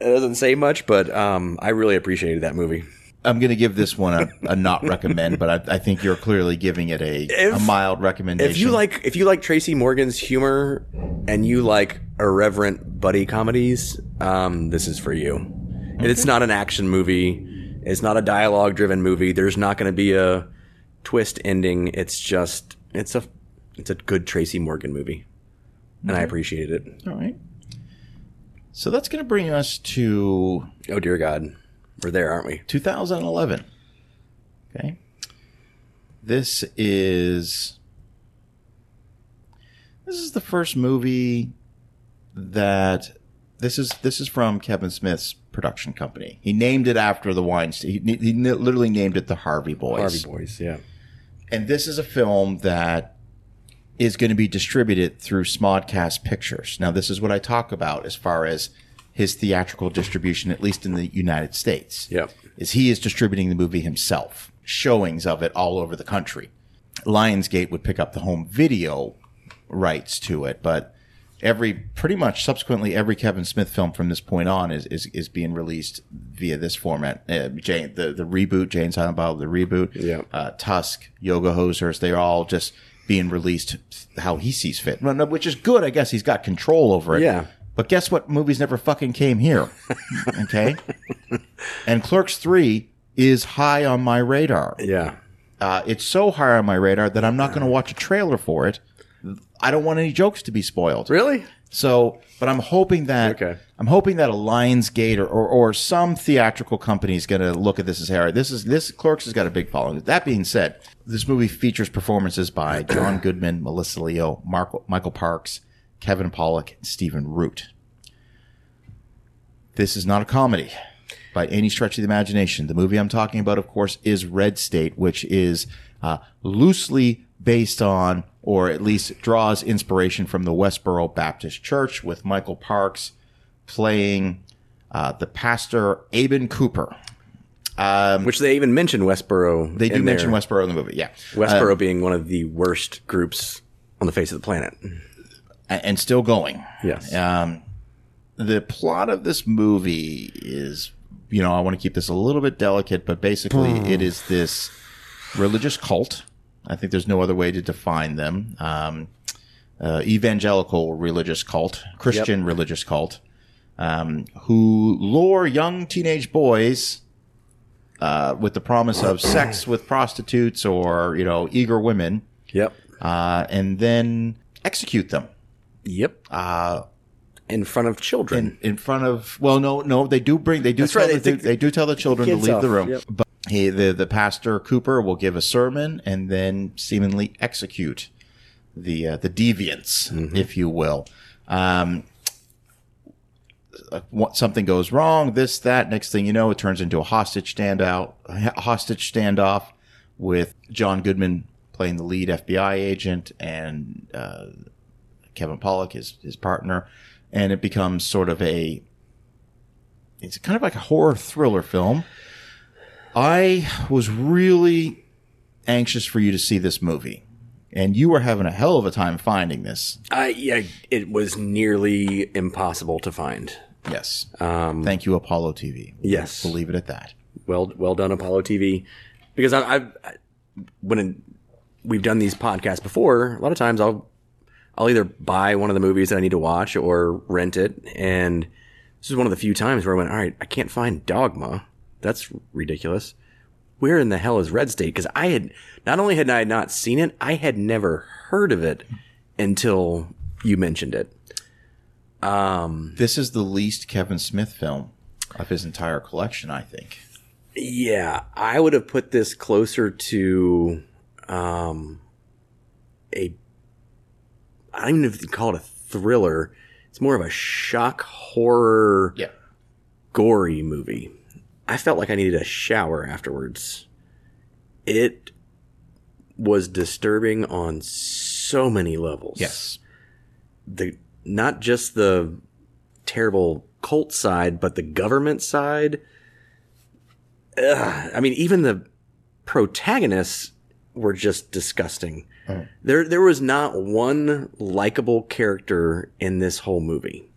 it doesn't say much, but um, I really appreciated that movie. I'm going to give this one a, a not recommend, but I, I think you're clearly giving it a, If- a mild recommendation. If you like, if you like Tracy Morgan's humor and you like irreverent buddy comedies, um, this is for you. And it's not an action movie. It's not a dialogue driven movie. There's not going to be a twist ending. It's just it's a it's a good Tracy Morgan movie, and I appreciated it. All right. So that's going to bring us to Oh dear God, we're there, aren't we? 2011. Okay. This is this is the first movie that this is this is from Kevin Smith's production company. He named it after the Weinstein. He, he literally named it the Harvey Boys. Harvey Boys, yeah. And this is a film that is going to be distributed through Smodcast Pictures. Now, this is what I talk about as far as his theatrical distribution, at least in the United States. Yep. Is he is distributing the movie himself, showings of it all over the country. Lionsgate would pick up the home video rights to it, but every pretty much subsequently every Kevin Smith film from this point on is is, is being released via this format. Uh, Jane, the the reboot, Jay and Silent Bob, the reboot, Yeah. uh, Tusk, Yoga Hosers, they're all just being released how he sees fit, which is good. I guess he's got control over it. Yeah. But guess what? Movies never fucking came here. (laughs) okay. and Clerks Three is high on my radar. Yeah. Uh, it's so high on my radar that I'm not going to watch a trailer for it. I don't want any jokes to be spoiled. Really? So, but I'm hoping that Okay. I'm hoping that a Lionsgate or, or, or some theatrical company is going to look at this as Harry. This is this Clerks has got a big following. That being said, this movie features performances by (clears throat) John Goodman, Melissa Leo, Marco, Michael Parks, Kevin Pollak, and Stephen Root. This is not a comedy by any stretch of the imagination. The movie I'm talking about, of course, is Red State, which is uh, loosely based on, or at least draws inspiration from the Westboro Baptist Church, with Michael Parks playing uh, the pastor Abin Cooper. Which they even mention Westboro. They do mention there. Westboro in the movie, yeah. Westboro being one of the worst groups on the face of the planet. And still going. Yes. Um, the plot of this movie is, you know, I want to keep this a little bit delicate, but basically (sighs) it is this religious cult. I think there's no other way to define them. Um, uh, evangelical religious cult, Christian religious cult, um, who lure young teenage boys uh, with the promise of sex (clears throat) with prostitutes or, you know, eager women, Yep. uh, and then execute them. Yep. Uh, In front of children. in, in front of well no no they do bring they do That's tell right, the, they they, they do tell the children to leave off, the room yep. but he the the pastor Cooper will give a sermon and then seemingly execute the uh, the deviants Mm-hmm. if you will um uh, what- something goes wrong this that next thing you know it turns into a hostage standout a hostage standoff with John Goodman playing the lead FBI agent and uh, Kevin Pollak, his his partner, and it becomes sort of a it's kind of like a horror thriller film. I was really anxious for you to see this movie, and you were having a hell of a time finding this. I yeah, it was nearly impossible to find. Yes. Um, Thank you, Apollo TV. Yes. We'll leave it at that. well well done Apollo TV because I, I've I, when it, we've done these podcasts before, a lot of times I'll I'll either buy one of the movies that I need to watch or rent it, and this is one of the few times where I went, all right, I can't find Dogma. That's ridiculous. Where in the hell is Red State? Because I had not only had I not seen it, I had never heard of it until you mentioned it. Um, This is the least Kevin Smith film of his entire collection, I think. Yeah, I would have put this closer to um, a. I don't even know if you call it a thriller. It's more of a shock horror, Yeah. gory movie. I felt like I needed a shower afterwards. It was disturbing on so many levels. Yes. the not just the terrible cult side, but the government side. Ugh, I mean, even the protagonists were just disgusting. There, there was not one likable character in this whole movie.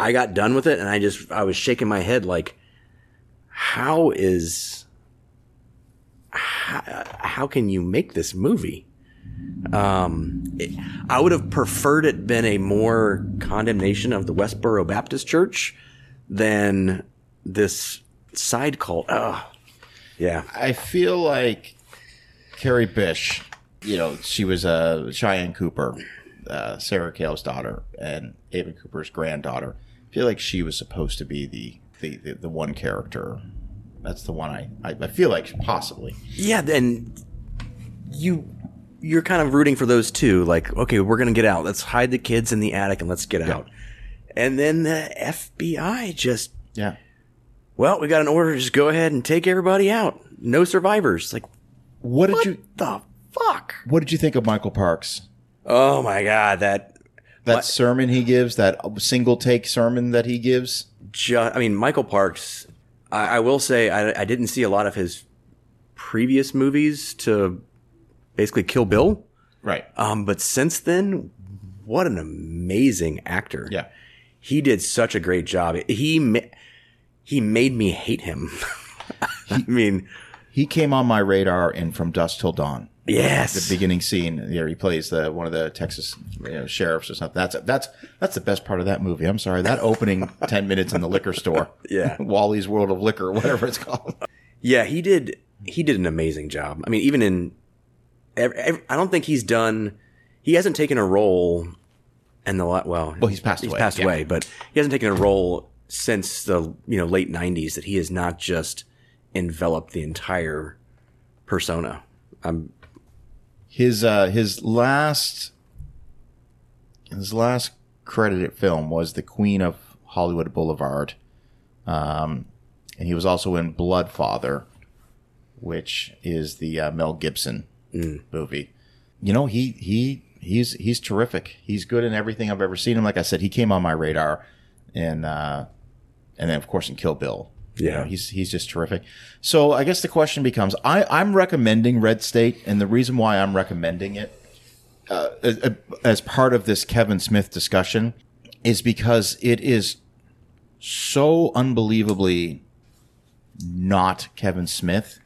I got done with it, and I just, I was shaking my head like, how is, how, how can you make this movie? Um, it- I would have preferred it been a more condemnation of the Westboro Baptist Church than this side cult. Yeah. I feel like Kerry Bish, you know, she was uh, Cheyenne Cooper, uh, Sarah Kale's daughter, and Ava Cooper's granddaughter. I feel like she was supposed to be the the, the, the one character. That's the one I, I, I feel like possibly. Yeah, then you you're kind of rooting for those two. Like, okay, we're gonna get out. Let's hide the kids in the attic and let's get out. And then the FBI just, Yeah. well, we got an order. Just go ahead and take everybody out. No survivors. Like, What did what you the fuck? What did you think of Michael Parks? Oh my god, that That What? sermon he gives, that single take sermon that he gives. Just, I mean, Michael Parks, I, I will say, I, I didn't see a lot of his previous movies to basically Kill Bill. Right. Um, but since then, what an amazing actor. Yeah. He did such a great job. He, ma- he made me hate him. (laughs) I mean, He came on my radar in From Dusk Till Dawn. Yes. the beginning scene there he plays the one of the Texas you know, sheriffs or something. That's that's that's the best part of that movie. I'm sorry, that opening (laughs) ten minutes in the liquor store. Yeah. (laughs) Wally's World of Liquor, whatever it's called. Yeah, he did. He did an amazing job. I mean, even in, ev ev I don't think he's done. He hasn't taken a role in the la- well. Well, he's passed He's away, passed yeah. away, but he hasn't taken a role since the you know late '90s that he has not just enveloped the entire persona. Um, His uh his last his last credited film was The Queen of Hollywood Boulevard. Um and he was also in Bloodfather, which is the uh, Mel Gibson movie. You know, he he he's he's terrific. He's good in everything I've ever seen him. Like I said, he came on my radar, and uh, and then of course in Kill Bill. You Yeah. know, he's he's just terrific. So I guess the question becomes: I I'm recommending Red State, and the reason why I'm recommending it uh, as, as part of this Kevin Smith discussion is because it is so unbelievably not Kevin Smith.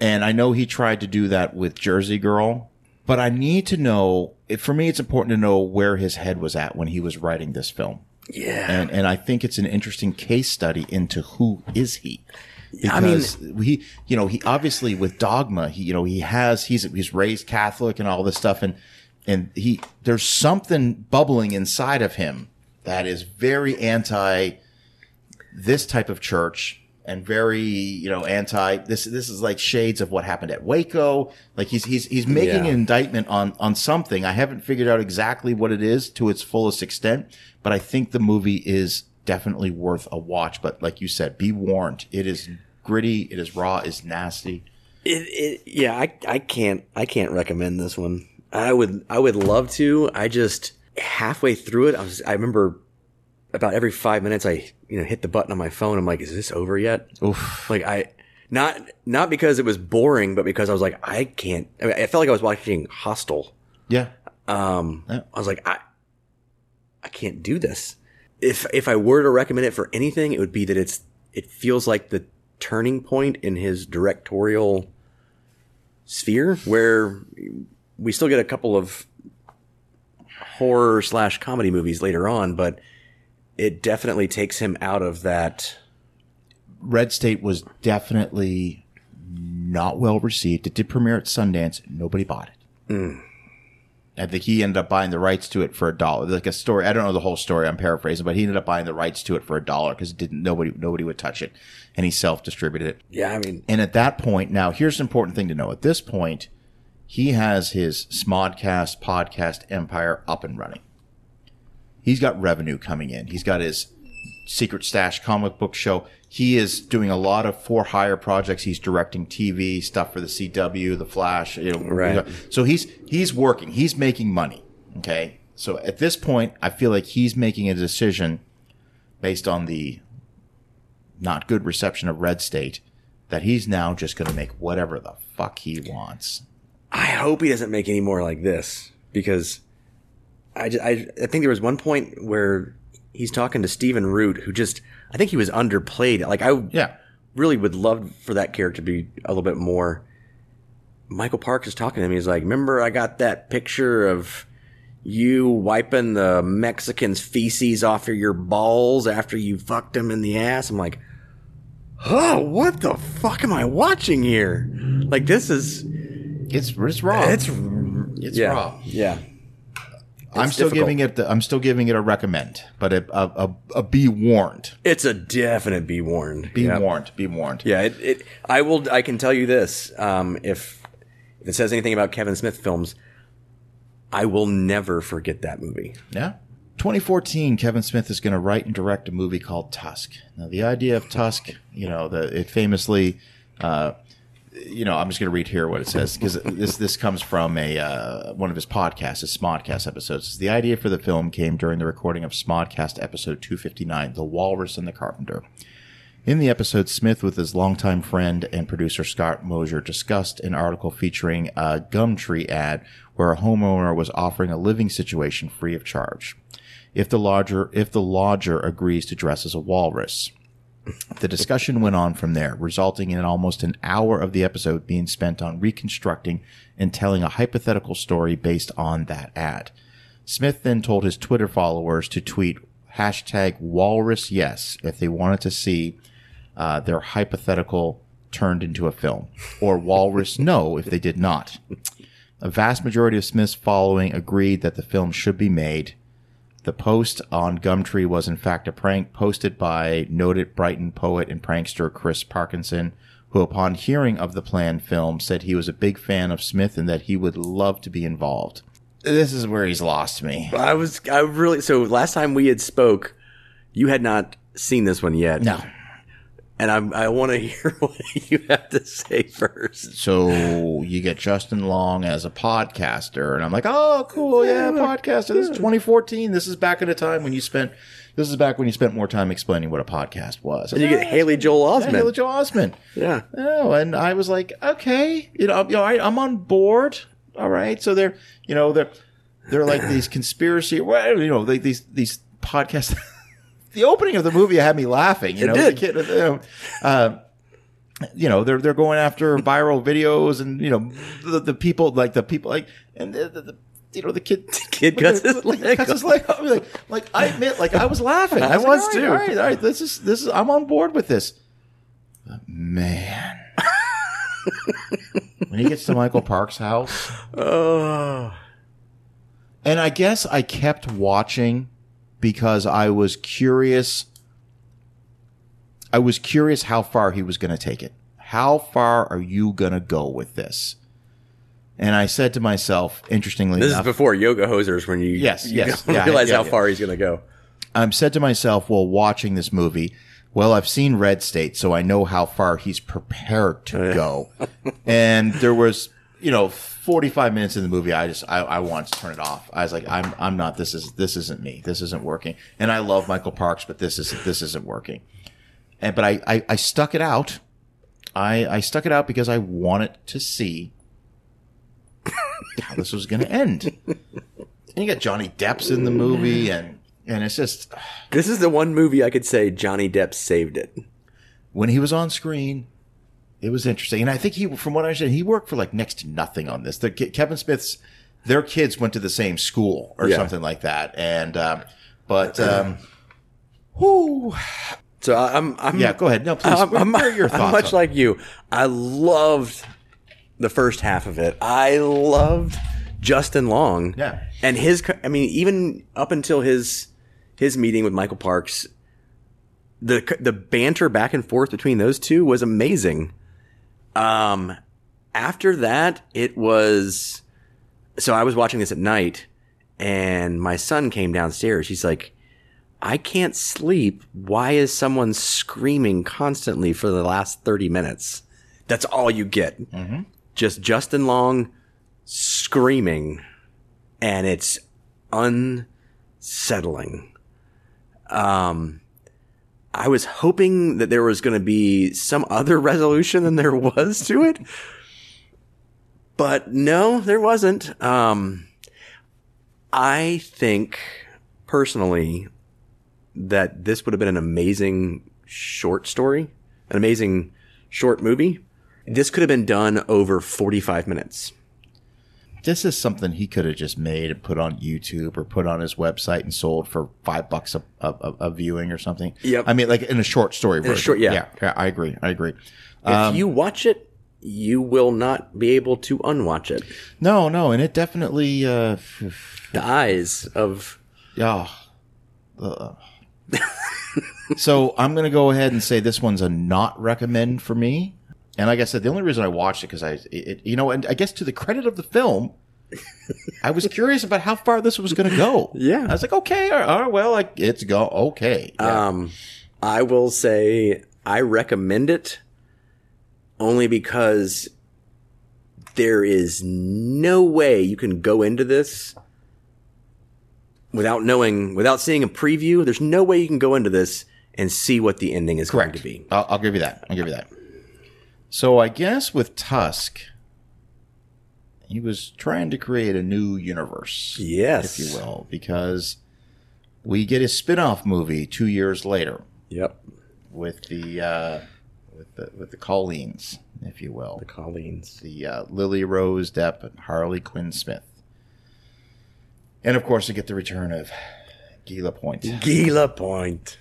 And I know he tried to do that with Jersey Girl, but I need to know. For me, it's important to know where his head was at when he was writing this film. Yeah, And and I think it's an interesting case study into who is he. I mean- Because he, you know, he obviously with dogma, he, you know, he has he's he's raised Catholic and all this stuff, and and he there's something bubbling inside of him that is very anti this type of church and very you know anti this this is like shades of what happened at Waco. Like he's he's he's making Yeah. an indictment on on something. I haven't figured out exactly what it is to its fullest extent but I think the movie is definitely worth a watch. But like you said be warned. It is gritty. It is raw. It's nasty. It, it, yeah, I, I can't, I can't recommend this one. I would, I would love to. I just halfway through it, I was, I remember about every five minutes, I you know hit the button on my phone. I'm like, is this over yet? Oof. Like I not not because it was boring, but because I was like, I can't. I, mean, I felt like I was watching Hostel. Yeah. Um, Yeah. I was like, I I can't do this. If if I were to recommend it for anything, it would be that it's it feels like the turning point in his directorial sphere, where we still get a couple of horror slash comedy movies later on, but it definitely takes him out of that. Red State was definitely not well received. It did premiere at Sundance. Nobody bought it. Mm. I think he ended up buying the rights to it for a dollar. Like a story. I don't know the whole story. I'm paraphrasing, but he ended up buying the rights to it for a dollar because didn't nobody nobody would touch it, and he self distributed it. Yeah, I mean, And at that point, now here's an important thing to know. At this point, he has his Smodcast podcast empire up and running. He's got revenue coming in. He's got his Secret Stash comic book show. He is doing a lot of for hire projects. He's directing TV stuff for the CW, the Flash. You know, Right. So he's he's working. He's making money. Okay. So at this point, I feel like he's making a decision based on the not good reception of Red State that he's now just going to make whatever the fuck he wants. I hope he doesn't make any more like this because I, ju- I, I think there was one point where he's talking to Stephen Root, who just I think he was underplayed. Like I Yeah. really would love for that character to be a little bit more. Michael Parks is talking to him. He's like, "Remember, I got that picture of you wiping the Mexican's feces off of your balls after you fucked him in the ass." I'm like, "Oh, what the fuck am I watching here? Like, this is It's it's raw. it's it's yeah, raw. yeah." I'm still difficult. giving it. The, I'm still giving it a recommend, but a a, a, a be warned. It's a definite be warned. Be Yeah. warned. Be warned. Yeah, it, it. I will. I can tell you this. Um, if if it says anything about Kevin Smith films, I will never forget that movie. Yeah. 2014, Kevin Smith is going to write and direct a movie called Tusk. Now, the idea of Tusk, you know, the it famously, uh, you know, I'm just going to read here what it says because this this comes from a uh, one of his podcasts, his Smodcast episodes. The idea for the film came during the recording of Smodcast episode 259, "The Walrus and the Carpenter." In the episode, Smith, with his longtime friend and producer Scott Mosier, discussed an article featuring a Gumtree ad where a homeowner was offering a living situation free of charge if the lodger if the lodger agrees to dress as a walrus. The discussion went on from there, resulting in almost an hour of the episode being spent on reconstructing and telling a hypothetical story based on that ad. Smith then told his Twitter followers to tweet hashtag walrus yes if they wanted to see uh, their hypothetical turned into a film, or walrus no if they did not. A vast majority of Smith's following agreed that the film should be made. The post on Gumtree was in fact a prank posted by noted Brighton poet and prankster Chris Parkinson, who upon hearing of the planned film said he was a big fan of Smith and that he would love to be involved. This is where he's lost me. I was. I really. So last time we had spoke, you had not seen this one yet. No. And I, I want to hear what you have to say first. So you get Justin Long as a podcaster, and I'm like, oh, cool, yeah, podcaster. This is 2014. This is back at a time when you spent. This is back when you spent more time explaining what a podcast was. And you get ah, Haley Joel Yeah, Osment. Haley Joel Osment. Yeah. Oh, and I was like, okay, you know, you know, I, I'm on board. All right, so they're, you know, they're they're like these conspiracy, well, you know, they, these these podcasts. (laughs) the opening of the movie had me laughing. You It know, did. The kid, you know, uh, you know, they're they're going after viral videos, and you know, the, the people like the people like, and the, the, the you know, the kid (laughs) Kid cuts (laughs) his leg cuts his leg. off. Like, like I admit, like I was laughing. I like, was all right, too. All right, all right. This is this is. I'm on board with this. But man, (laughs) when he gets to Michael Park's house, Oh. and I guess I kept watching because I was curious. I was curious how far he was going to take it. How far are you going to go with this? And I said to myself, interestingly This is before Yoga Hosers when you, Yes, you yes. (laughs) Yeah, realize yeah, how yeah. far he's going to go. I said to myself, while watching this movie, well, I've seen Red State, so I know how far he's prepared to oh, go. and there was, you know, 45 minutes in the movie, I just, I, I wanted to turn it off. I was like, I'm, I'm not, this is, this isn't me. This isn't working. And I love Michael Parks, but this isn't, this isn't working. And, but I, I, I stuck it out. I, I stuck it out because I wanted to see how this was going to end. And you got Johnny Depp's in the movie and, and it's just, This is the one movie I could say Johnny Depp saved it. when he was on screen, it was interesting. And I think he, from what I understand, he worked for like next to nothing on this. The, Kevin Smith's, their kids went to the same school or Yeah. something like that. And, um, but, um, whoo, So I'm, I'm yeah, go ahead. No, please. I'm, I'm- what are your I'm thoughts? much on- like you. I loved the first half of it. I loved Justin Long. Yeah. And his, I mean, even up until his his meeting with Michael Parks, the the banter back and forth between those two was amazing. Um, after that, it was. So I was watching this at night, and my son came downstairs. He's like, I can't sleep. Why is someone screaming constantly for the last 30 minutes? That's all you get. Just Justin Long screaming, and it's unsettling. Um, I was hoping that there was going to be some other (laughs) resolution than there was to it, but no, there wasn't. Um, I think personally that this would have been an amazing short story, an amazing short movie. This could have been done over 45 minutes. This is something he could have just made and put on YouTube or put on his website and sold for five bucks a, a, a- a viewing or something. Yep. I mean, like in a short story version. short- yeah. yeah. Yeah, I agree. I agree. If you watch it, you will not be able to unwatch it. No, no. And it definitely, uh, The eyes of Yeah. Ugh. (laughs) so I'm going to go ahead and say this one's a not recommend for me. And like I said, the only reason I watched it because I, it, you know, and I guess to the credit of the film, I was curious about how far this was going to go. (laughs) Yeah. I was like, okay, all right, all right, well, like it's go okay. Yeah. Um, I will say I recommend it only because there is no way you can go into this without knowing, without seeing a preview. There's no way you can go into this and see what the ending is going to be. I'll, I'll give you that. I'll give you that. So I guess with Tusk, he was trying to create a new universe. Yes. if you will, because we get a spin-off movie two years later Yep. with the uh, with the with the Colleens, if you will, The Colleens. the uh, Lily Rose Depp and Harley Quinn Smith, and of course we get the return of Guy Lapointe. Guy Lapointe.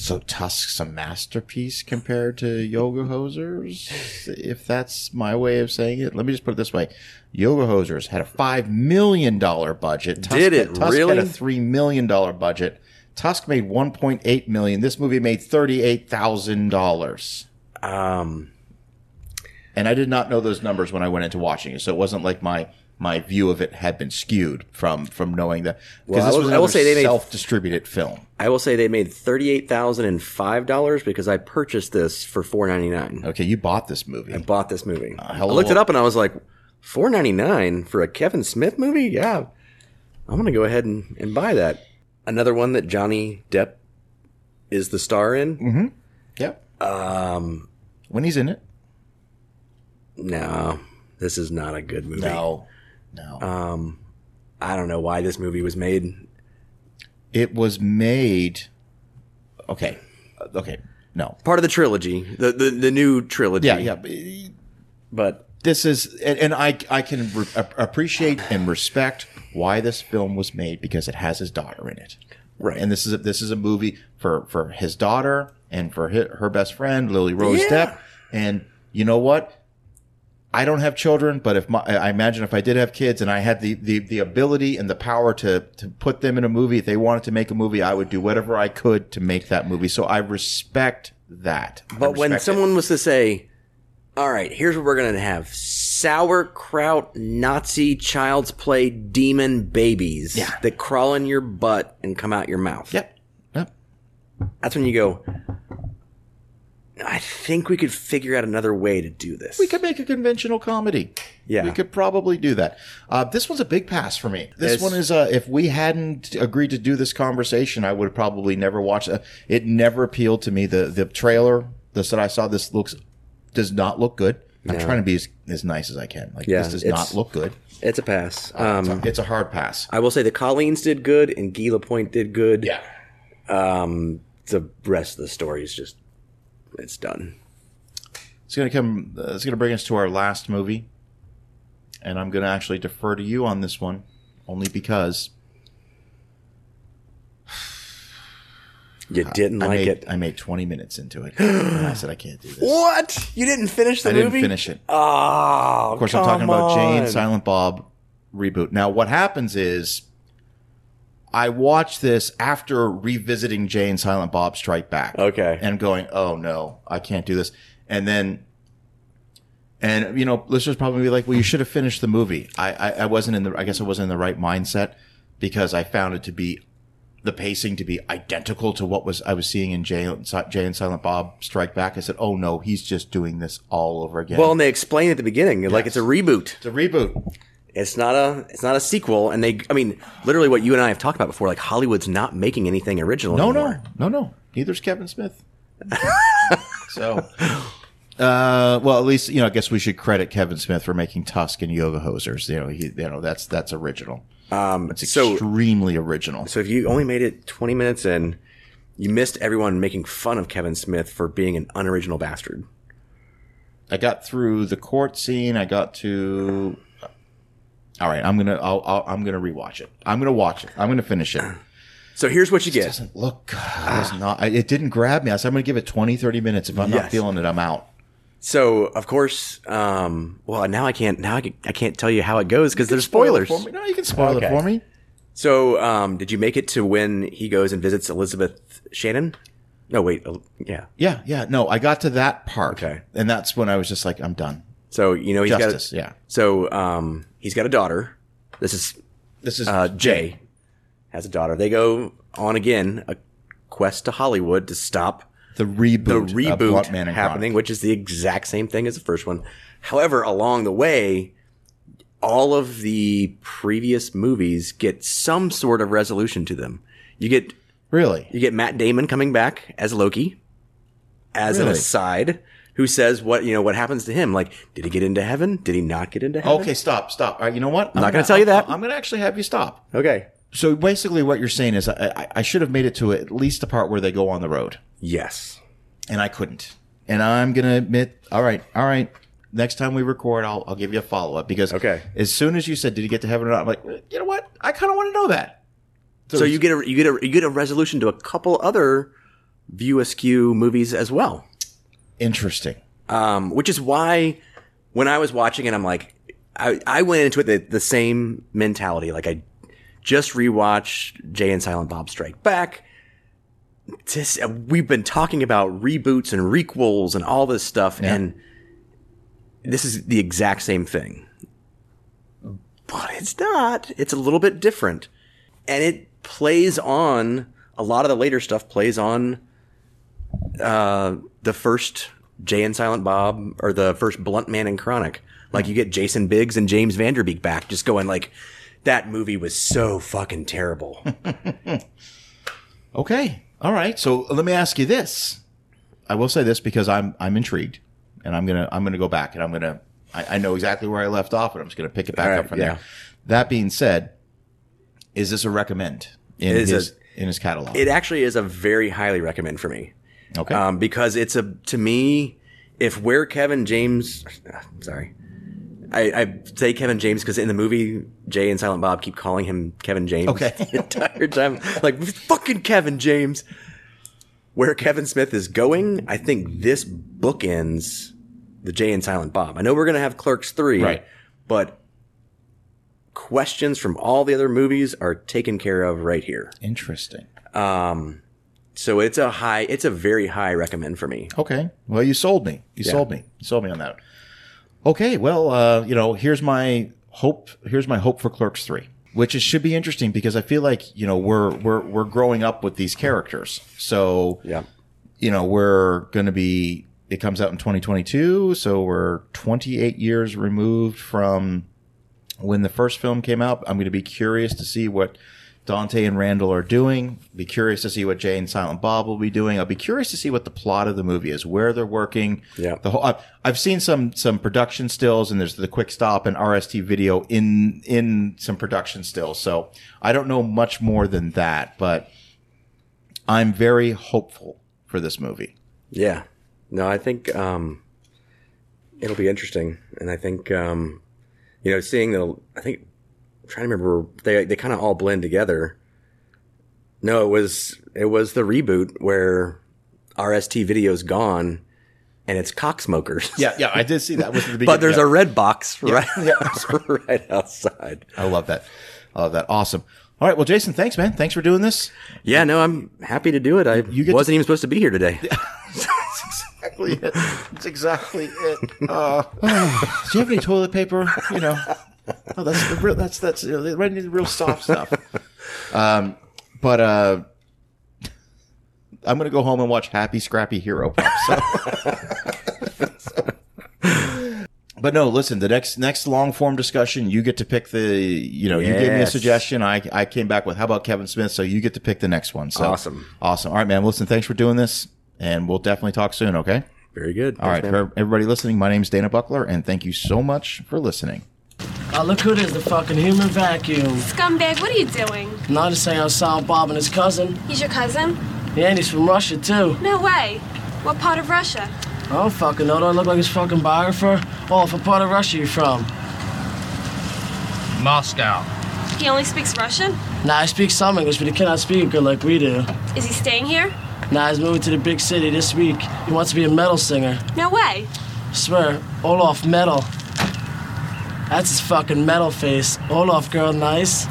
So Tusk's a masterpiece compared to Yoga Hosers, if that's my way of saying it. Let me just put it this way: Yoga Hosers had a five million dollar budget. Tusk Did it had, Tusk really? had a three million dollar budget. Tusk made one point eight million. This movie made thirty eight thousand dollars. Um, And I did not know those numbers when I went into watching it, so it wasn't like my my view of it had been skewed from from knowing that because Well, I this will- was I will say they made- self distributed film. I will say they made thirty-eight thousand and five dollars because I purchased this for four ninety-nine. Okay, you bought this movie. I bought this movie. I hello. looked it up and I was like, four ninety nine for a Kevin Smith movie? Yeah, I'm gonna go ahead and, and buy that. Another one that Johnny Depp is the star in. Yep. Um, When he's in it. no, this is not a good movie. No. No. Um, I don't know why this movie was made. it was made. Okay. Okay. No. Part of the trilogy, the the, the new trilogy. Yeah. Yeah. but This is, and, and I I can re- appreciate and respect why this film was made because it has his daughter in it. Right. And this is a, this is a movie for for his daughter and for hi her best friend Lily Rose Yeah. Depp. And you know what? I don't have children, but if my, I imagine if I did have kids and I had the, the, the ability and the power to, to put them in a movie, if they wanted to make a movie, I would do whatever I could to make that movie. So I respect that. But when respect it. someone was to say, "All right, here's what we're gonna have: sauerkraut, Nazi, child's play, demon babies Yeah. that crawl in your butt and come out your mouth," Yep. Yep. that's when you go, I think we could figure out another way to do this. We could make a conventional comedy. Yeah. we could probably do that. Uh, this one's a big pass for me. This It's- one is. Uh, if we hadn't agreed to do this conversation, I would have probably never watched it. It never appealed to me. The the trailer this that I saw. This looks does not look good. I'm trying to be as, as nice as I can. Like Yeah, this does not look good. It's a pass. It's Um, a- it's a hard pass. I will say the Colleens did good and Guy Lapointe did good. Yeah. Um, the rest of the story is just it's done. It's gonna come. Uh, it's gonna bring us to our last movie, and I'm gonna actually defer to you on this one, only because You (sighs) didn't I like made it. I made 20 minutes into it, (gasps) and I said I can't do this. What? You didn't finish the I movie? I didn't finish it. Oh, Of course, I'm talking come about on. Silent Bob reboot. Now, what happens is I watched this after revisiting Jay and Silent Bob Strike Back. Okay. And going, oh no, I can't do this. And then, and you know, listeners probably be like, well, you should have finished the movie. I, I, I wasn't in the, I guess I wasn't in the right mindset because I found it to be the pacing to be identical to what was I was seeing in Jay, Jay and Silent Bob Strike Back. I said, oh no, he's just doing this all over again. Well, and they explain at the beginning, like it's a reboot. it's a reboot. It's not a it's not a sequel. And they, I mean, literally what you and I have talked about before, like Hollywood's not making anything original No, anymore. no, no, no. Neither's Kevin Smith. (laughs) so, uh, well, at least you know. I guess we should credit Kevin Smith for making Tusk and Yoga Hosers. You know, he, you know, that's that's original. Um, It's so extremely original. so if you only made it 20 minutes in, you missed everyone making fun of Kevin Smith for being an unoriginal bastard. I got through the court scene. I got to. All right, I'm gonna. I'll, I'll, I'm gonna rewatch it. I'm gonna watch it. I'm gonna finish it. So here's what you It get. doesn't look. Was not, I- it didn't grab me. I said I'm gonna give it 20, 30 minutes. If I'm not Yes. feeling it, I'm out. So of course, um, well now I can't now I, can, I can't tell you how it goes because there's spoilers. Spoil it for me. No, you can spoil Okay. it for me. So um, did you make it to when he goes and visits Elizabeth Shannon? No, wait, El- yeah. Yeah, yeah. No, I got to that part. Okay. And that's when I was just like, I'm done. So you know he's Justice, got yeah. So um, he's got a daughter. This is This is uh, Jay has a daughter. They go on again a quest to Hollywood to stop the reboot. the reboot happening, Chronic. which is the exact same thing as the first one. However, along the way, all of the previous movies get some sort of resolution to them. You get Really? you get Matt Damon coming back as Loki, as an aside, who says what you know what happens to him. Like, did he get into heaven? Did he not get into heaven? Okay, stop, stop. All right, you know what? I'm not gonna tell you that. I'm going to actually have you stop. Okay. So basically, what you're saying is, I, I, I should have made it to at least the part where they go on the road, Yes. and I couldn't. And I'm going to admit, all right, all right. Next time we record, I'll, I'll give you a follow up because Okay. as soon as you said, "Did he get to heaven or not?" I'm like, you know what? I kind of want to know that. So you get a you get a you get a resolution to a couple other View Askew movies as well. Interesting. um, which is why when I was watching it, I'm like, I, I went into it the, the same mentality. Like I just rewatched Jay and Silent Bob Strike Back. This, we've been talking about reboots and requels and all this stuff, and this is the exact same thing. But it's not. It's a little bit different. And it plays on a lot of the later stuff plays on uh, the first Jay and Silent Bob or the first Blunt Man and Chronic. Like you get Jason Biggs and James Van Der Beek back, just going like, that movie was so fucking terrible. (laughs) Okay. All right. So let me ask you this. I will say this because I'm I'm intrigued, and I'm gonna I'm gonna go back and I'm gonna I, I know exactly where I left off, and I'm just gonna pick it back All up from yeah. there. That being said, is this a recommend in his a- in his catalog? it actually is a very highly recommend for me. Okay. Um, because it's a, to me, if where Kevin James, sorry, I, I say Kevin James because in the movie, Jay and Silent Bob keep calling him Kevin James Okay. (laughs) the entire time. Like, fucking Kevin James. Where Kevin Smith is going, I think this bookends the Jay and Silent Bob. I know we're going to have Clerks 3, Right. but questions from all the other movies are taken care of right here. Interesting. Um, so it's a high, it's a very high recommend for me. Okay. Well, you sold me. You sold me. You sold me on that. Okay. Well, uh, you know, here's my hope. Here's my hope for Clerks three, which is, should be interesting because I feel like you know we're we're we're growing up with these characters. So Yeah. you know we're going to be it comes out in 2022, so we're 28 years removed from when the first film came out. I'm going to be curious to see what Dante and Randall are doing. Be curious to see what Jay and Silent Bob will be doing. I'll be curious to see what the plot of the movie is, where they're working. Yeah. The whole. I've, I've seen some some production stills, and there's the quick stop and RST video in in some production stills. So I don't know much more than that, but I'm very hopeful for this movie. Yeah. No, I think um, it'll be interesting, and I think um, you know, seeing the, I think, trying to remember, they they kind of all blend together. No, it was it was the reboot where RST video's gone, and it's cocksmokers. (laughs) Yeah, yeah, I did see that. Was the beginning. (laughs) but there's yeah. a Redbox right, (laughs) Yeah. right outside. I love that. I love that. Awesome. All right. Well, Jason, thanks, man. Thanks for doing this. Yeah, no, I'm happy to do it. I get to- wasn't even supposed to be here today. That's exactly it. That's exactly it. Uh, (sighs) do you have any toilet paper? You know, oh, that's the real. That's that's you know, right into the real soft stuff. (laughs) Um, but uh, I'm gonna go home and watch Happy Scrappy Hero Pup. So. (laughs) But no, listen. The next next long form discussion, you get to pick the. You know, you gave me a Yes. suggestion. I I came back with how about Kevin Smith? So you get to pick the next one. So Awesome. awesome. All right, man. Listen, thanks for doing this, and we'll definitely talk soon. Okay. Very good. All right, Thanks, man. for everybody listening, my name is Dana Buckler, and thank you so much for listening. Oh, look who it is, the fucking human vacuum. Scumbag, what are you doing? Not just saying I was Silent Bob and his cousin. He's your cousin? Yeah, and he's from Russia, too. No way. What part of Russia? I don't fucking know. Do I look like his fucking biographer? Oh, what part of Russia you from? Moscow. He only speaks Russian? Nah, I speak some English, but he cannot speak it good like we do. Is he staying here? Nah, he's moving to the big city this week. He wants to be a metal singer. No way. swear, Olaf metal. That's his fucking metal face. Olaf girl nice.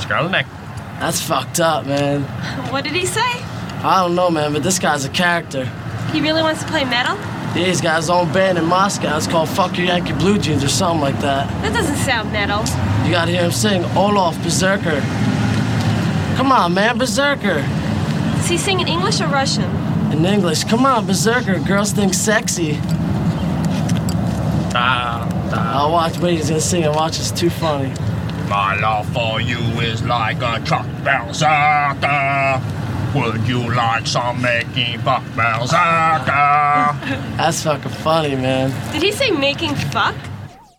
Scarlet neck. That's fucked up, man. (laughs) What did he say? I don't know, man, but this guy's a character. He really wants to play metal? Yeah, he's got his own band in Moscow. It's called Fuck Your Yankee Blue Jeans or something like that. That doesn't sound metal. You gotta hear him sing Olaf Berserker. Come on, man, Berserker. Does he sing in English or Russian? In English, come on, Berserker. Girls think sexy. Da, da. I'll watch, wait, he's gonna sing it. Watch, it's too funny. My love for you is like a truck berserker. Would you like some making fuck berserker? (laughs) That's fucking funny, man. Did he say making fuck?